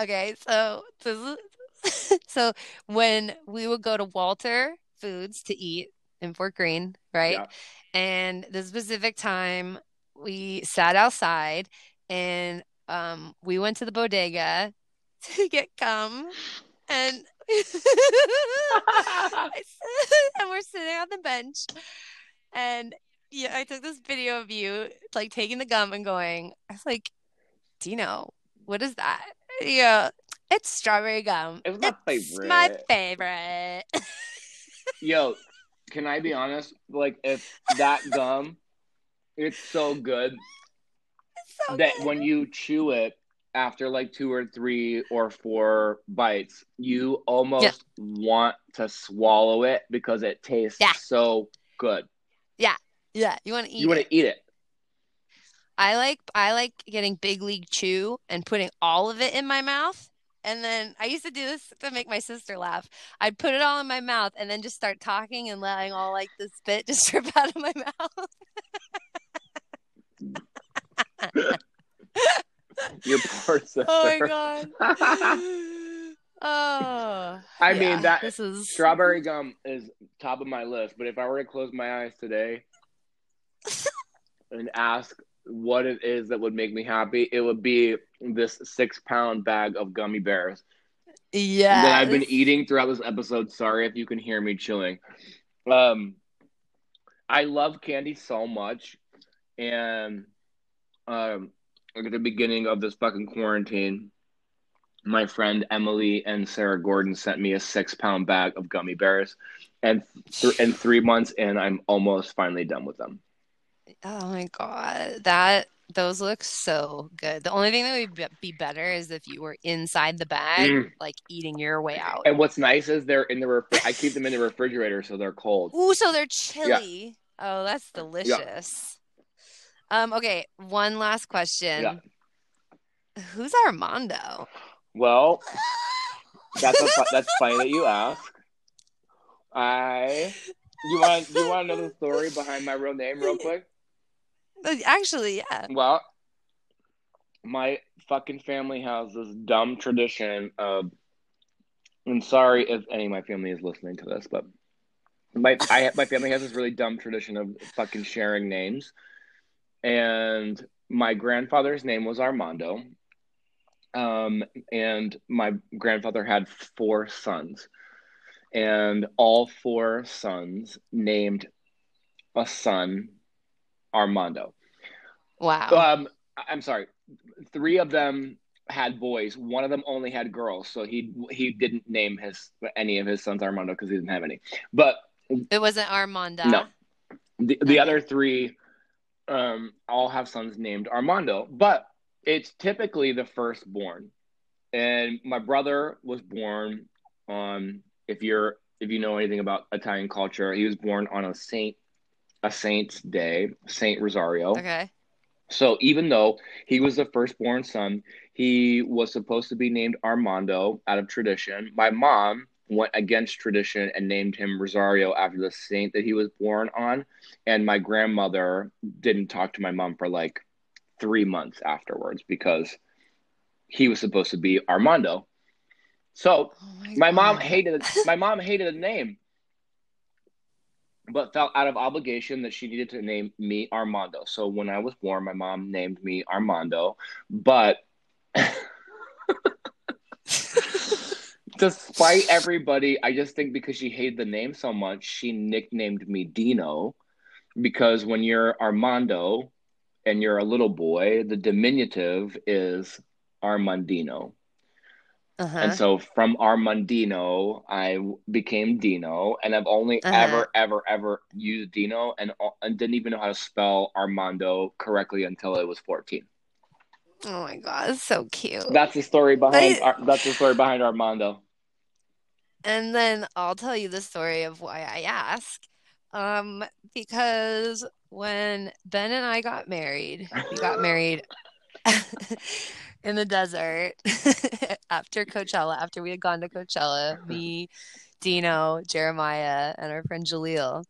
okay. So, this [laughs] is- so when we would go to Walter Foods to eat in Fort Greene, right? Yeah. And the specific time we sat outside and um we went to the bodega to [laughs] get gum and and we're sitting on the bench and yeah, I took this video of you like taking the gum and going, I was like, Dino, what is that? Yeah, it's strawberry gum. It's my It's my favorite. favorite. [laughs] Yo, can I be honest? Like if that gum it's so good So that good. when you chew it after like two or three or four bites, you almost want to swallow it because it tastes Yeah. so good. Yeah, Yeah. you want to eat you want to eat it. I like I like getting Big League Chew and putting all of it in my mouth. And then I used to do this to make my sister laugh. I'd put it all in my mouth and then just start talking and letting all like the spit [laughs] just drip out of my mouth. [laughs] Your poor sister. [laughs] Oh my god. Oh. I yeah, mean that this is strawberry gum is top of my list, but if I were to close my eyes today and ask what it is that would make me happy, it would be this six pound bag of gummy bears yeah. that I've been eating throughout this episode. Sorry if you can hear me chewing. Um, I love candy so much, and um, like at the beginning of this fucking quarantine, my friend Emily and Sarah Gordon sent me a six pound bag of gummy bears, and th- and three months in, I'm almost finally done with them. Oh my god, that those look so good. The only thing that would be- be better is if you were inside the bag, Mm. like eating your way out. And what's nice is they're in the refri- I keep them in the refrigerator so they're cold. Ooh, so they're chilly. Oh, that's delicious. Um, okay, one last question. Yeah. Who's Armando? Well, [laughs] that's a, that's funny that you ask. I you want you want to know the story behind my real name real quick? Uh, actually, yeah. Well, my fucking family has this dumb tradition of. I'm sorry if any of my family is listening to this, but my I my family has this really dumb tradition of fucking sharing names, and my grandfather's name was Armando, um, and my grandfather had four sons, and all four sons named a son Armando. Wow. Um, I'm sorry. Three of them had boys. One of them only had girls, so he he didn't name his any of his sons Armando because he didn't have any. But it wasn't Armando. no, the the Okay. other three um all have sons named Armando, but it's typically the firstborn. And my brother was born on if you're if you know anything about Italian culture, he was born on a saint a saint's day, Saint Rosario. Okay. So even though he was the firstborn son, he was supposed to be named Armando out of tradition. My mom went against tradition and named him Rosario after the saint that he was born on. And my grandmother didn't talk to my mom for like three months afterwards because he was supposed to be Armando. So Oh my, my mom hated [laughs] my mom hated the name, but felt out of obligation that she needed to name me Armando. So when I was born, my mom named me Armando. But [laughs] despite everybody, I just think because she hated the name so much, she nicknamed me Dino. Because when you're Armando and you're a little boy, the diminutive is Armandino. Uh-huh. And so from Armandino, I became Dino, and I've only Uh-huh. ever, ever, ever used Dino, and and didn't even know how to spell Armando correctly until I was fourteen. oh my god, it's so cute. That's the story behind. Ar- that's the story behind Armando. And then I'll tell you the story of why I ask. Um, because when Ben and I got married, we got married [laughs] in the desert [laughs] after Coachella, after we had gone to Coachella, me, Dino, Jeremiah, and our friend Jaleel.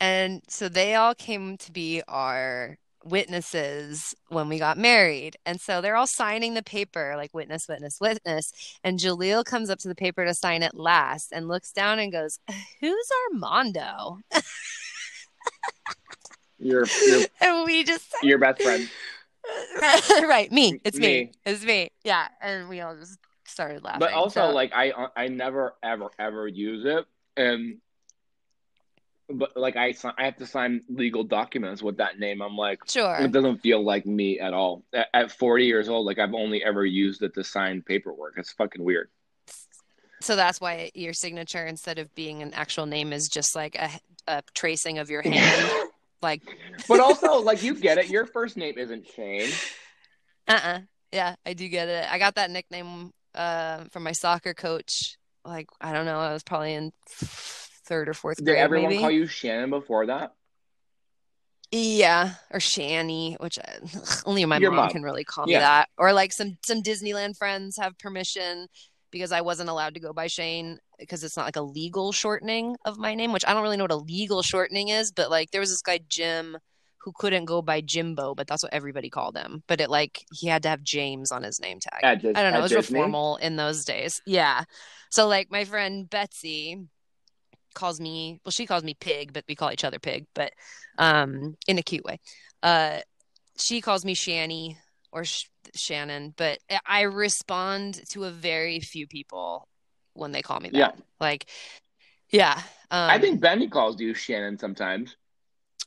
And so they all came to be our witnesses when we got married. And so they're all signing the paper, like witness, witness, witness. And Jaleel comes up to the paper to sign it last and looks down and goes, Who's Armando? [laughs] Your your And we just your best friend. [laughs] right, me. It's me. Me. It's me. Yeah. And we all just started laughing. But also, So- like I uh, I never ever ever use it, and but like I I have to sign legal documents with that name. I'm like. sure. It doesn't feel like me at all. At, at 40 years old, like I've only ever used it to sign paperwork. It's fucking weird. So that's why your signature, instead of being an actual name, is just like a, a tracing of your [laughs] hand. like, [laughs] But also, like you get it. Your first name isn't Shane. uh-uh. Yeah, I do get it. I got that nickname uh, from my soccer coach. Like, I don't know, I was probably in third or fourth Did grade, did everyone maybe. call you Shannon before that? Yeah, or Shanny, which I, only my mom mom. can really call me that. Or like some some Disneyland friends have permission because I wasn't allowed to go by Shane because it's not like a legal shortening of my name, which I don't really know what a legal shortening is, but like there was this guy Jim who couldn't go by Jimbo, but that's what everybody called him. But it like he had to have James on his name tag. At I don't know, it was real formal in those days. Yeah. So like my friend Betsy calls me well, she calls me pig, but we call each other pig, but um in a cute way. Uh she calls me Shanny or Sh- Shannon, but I respond to a very few people when they call me that. Yeah. Like yeah. Um I think Benny calls you Shannon sometimes.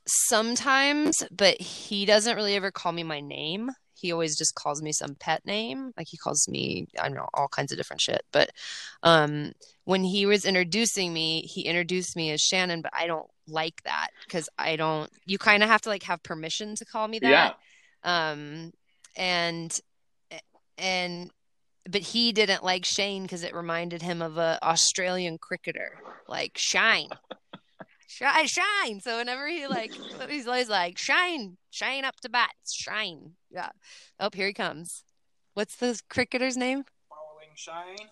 sometimes, but he doesn't really ever call me my name. he always just calls me some pet name. Like he calls me, I don't know, all kinds of different shit. But um, when he was introducing me, he introduced me as Shannon, but I don't like that because I don't, you kind of have to like have permission to call me that. Yeah. Um, and, and, but he didn't like Shane because it reminded him of a Australian cricketer, like Shine shine, shine. So whenever he like, he's always like, shine, shine up to bats, shine. Yeah. Oh, here he comes. What's the cricketer's name? Bowling Shane.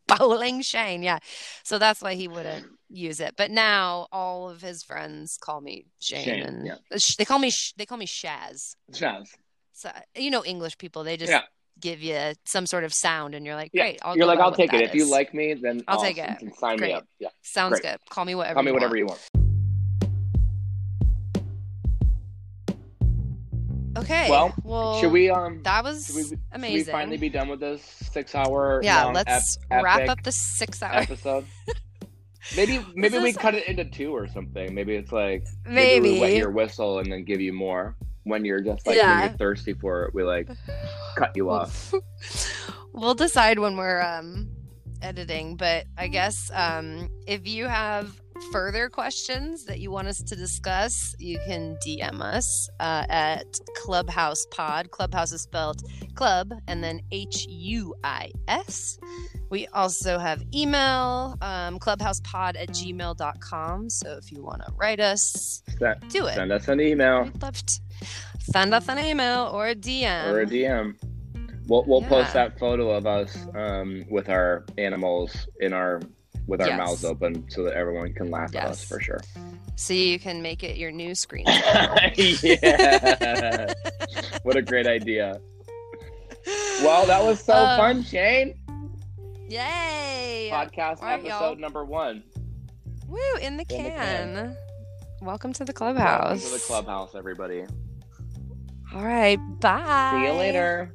[laughs] Bowling Shane. Yeah. So that's why he wouldn't use it. But now all of his friends call me Shane, Shane, and yeah. they call me they call me Shaz. Shaz. So you know English people, they just Yeah. give you some sort of sound, and you're like, Yeah. great. I'll You're like, I'll take it. If you like me, then I'll take it. Sign me up. Yeah. Sounds great. good. Call me whatever. Call me you whatever want. you want. Okay. Well, well, Should we um That was we, should we amazing. finally be done with this six hour yeah, let's ep- wrap up the six hour. episode? [laughs] Maybe [laughs] maybe we cut it into two or something. Maybe it's like maybe, Maybe. we wet your whistle and then give you more when you're just like Yeah. when you're thirsty for it. We like cut you off. [laughs] we'll decide when we're um editing, but I guess um if you have further questions that you want us to discuss, you can DM us uh, at Clubhouse Pod. Clubhouse is spelled club and then H U I S. We also have email, um, clubhousepod at gmail.com. So if you want to write us, Send, do it. send us an email We'd love to send us an email or a DM. or a DM. We'll we'll post that photo of us um, with our animals in our with our Yes. mouths open so that everyone can laugh at us for sure. so you can make it your new screen. [laughs] yeah. what a great idea. Well, that was so Uh, fun, Shane. Yay! Podcast right, episode y'all. number one. Woo, in the In the can. can. Welcome to the Welcome clubhouse. to the clubhouse, everybody. All right, bye. See you later.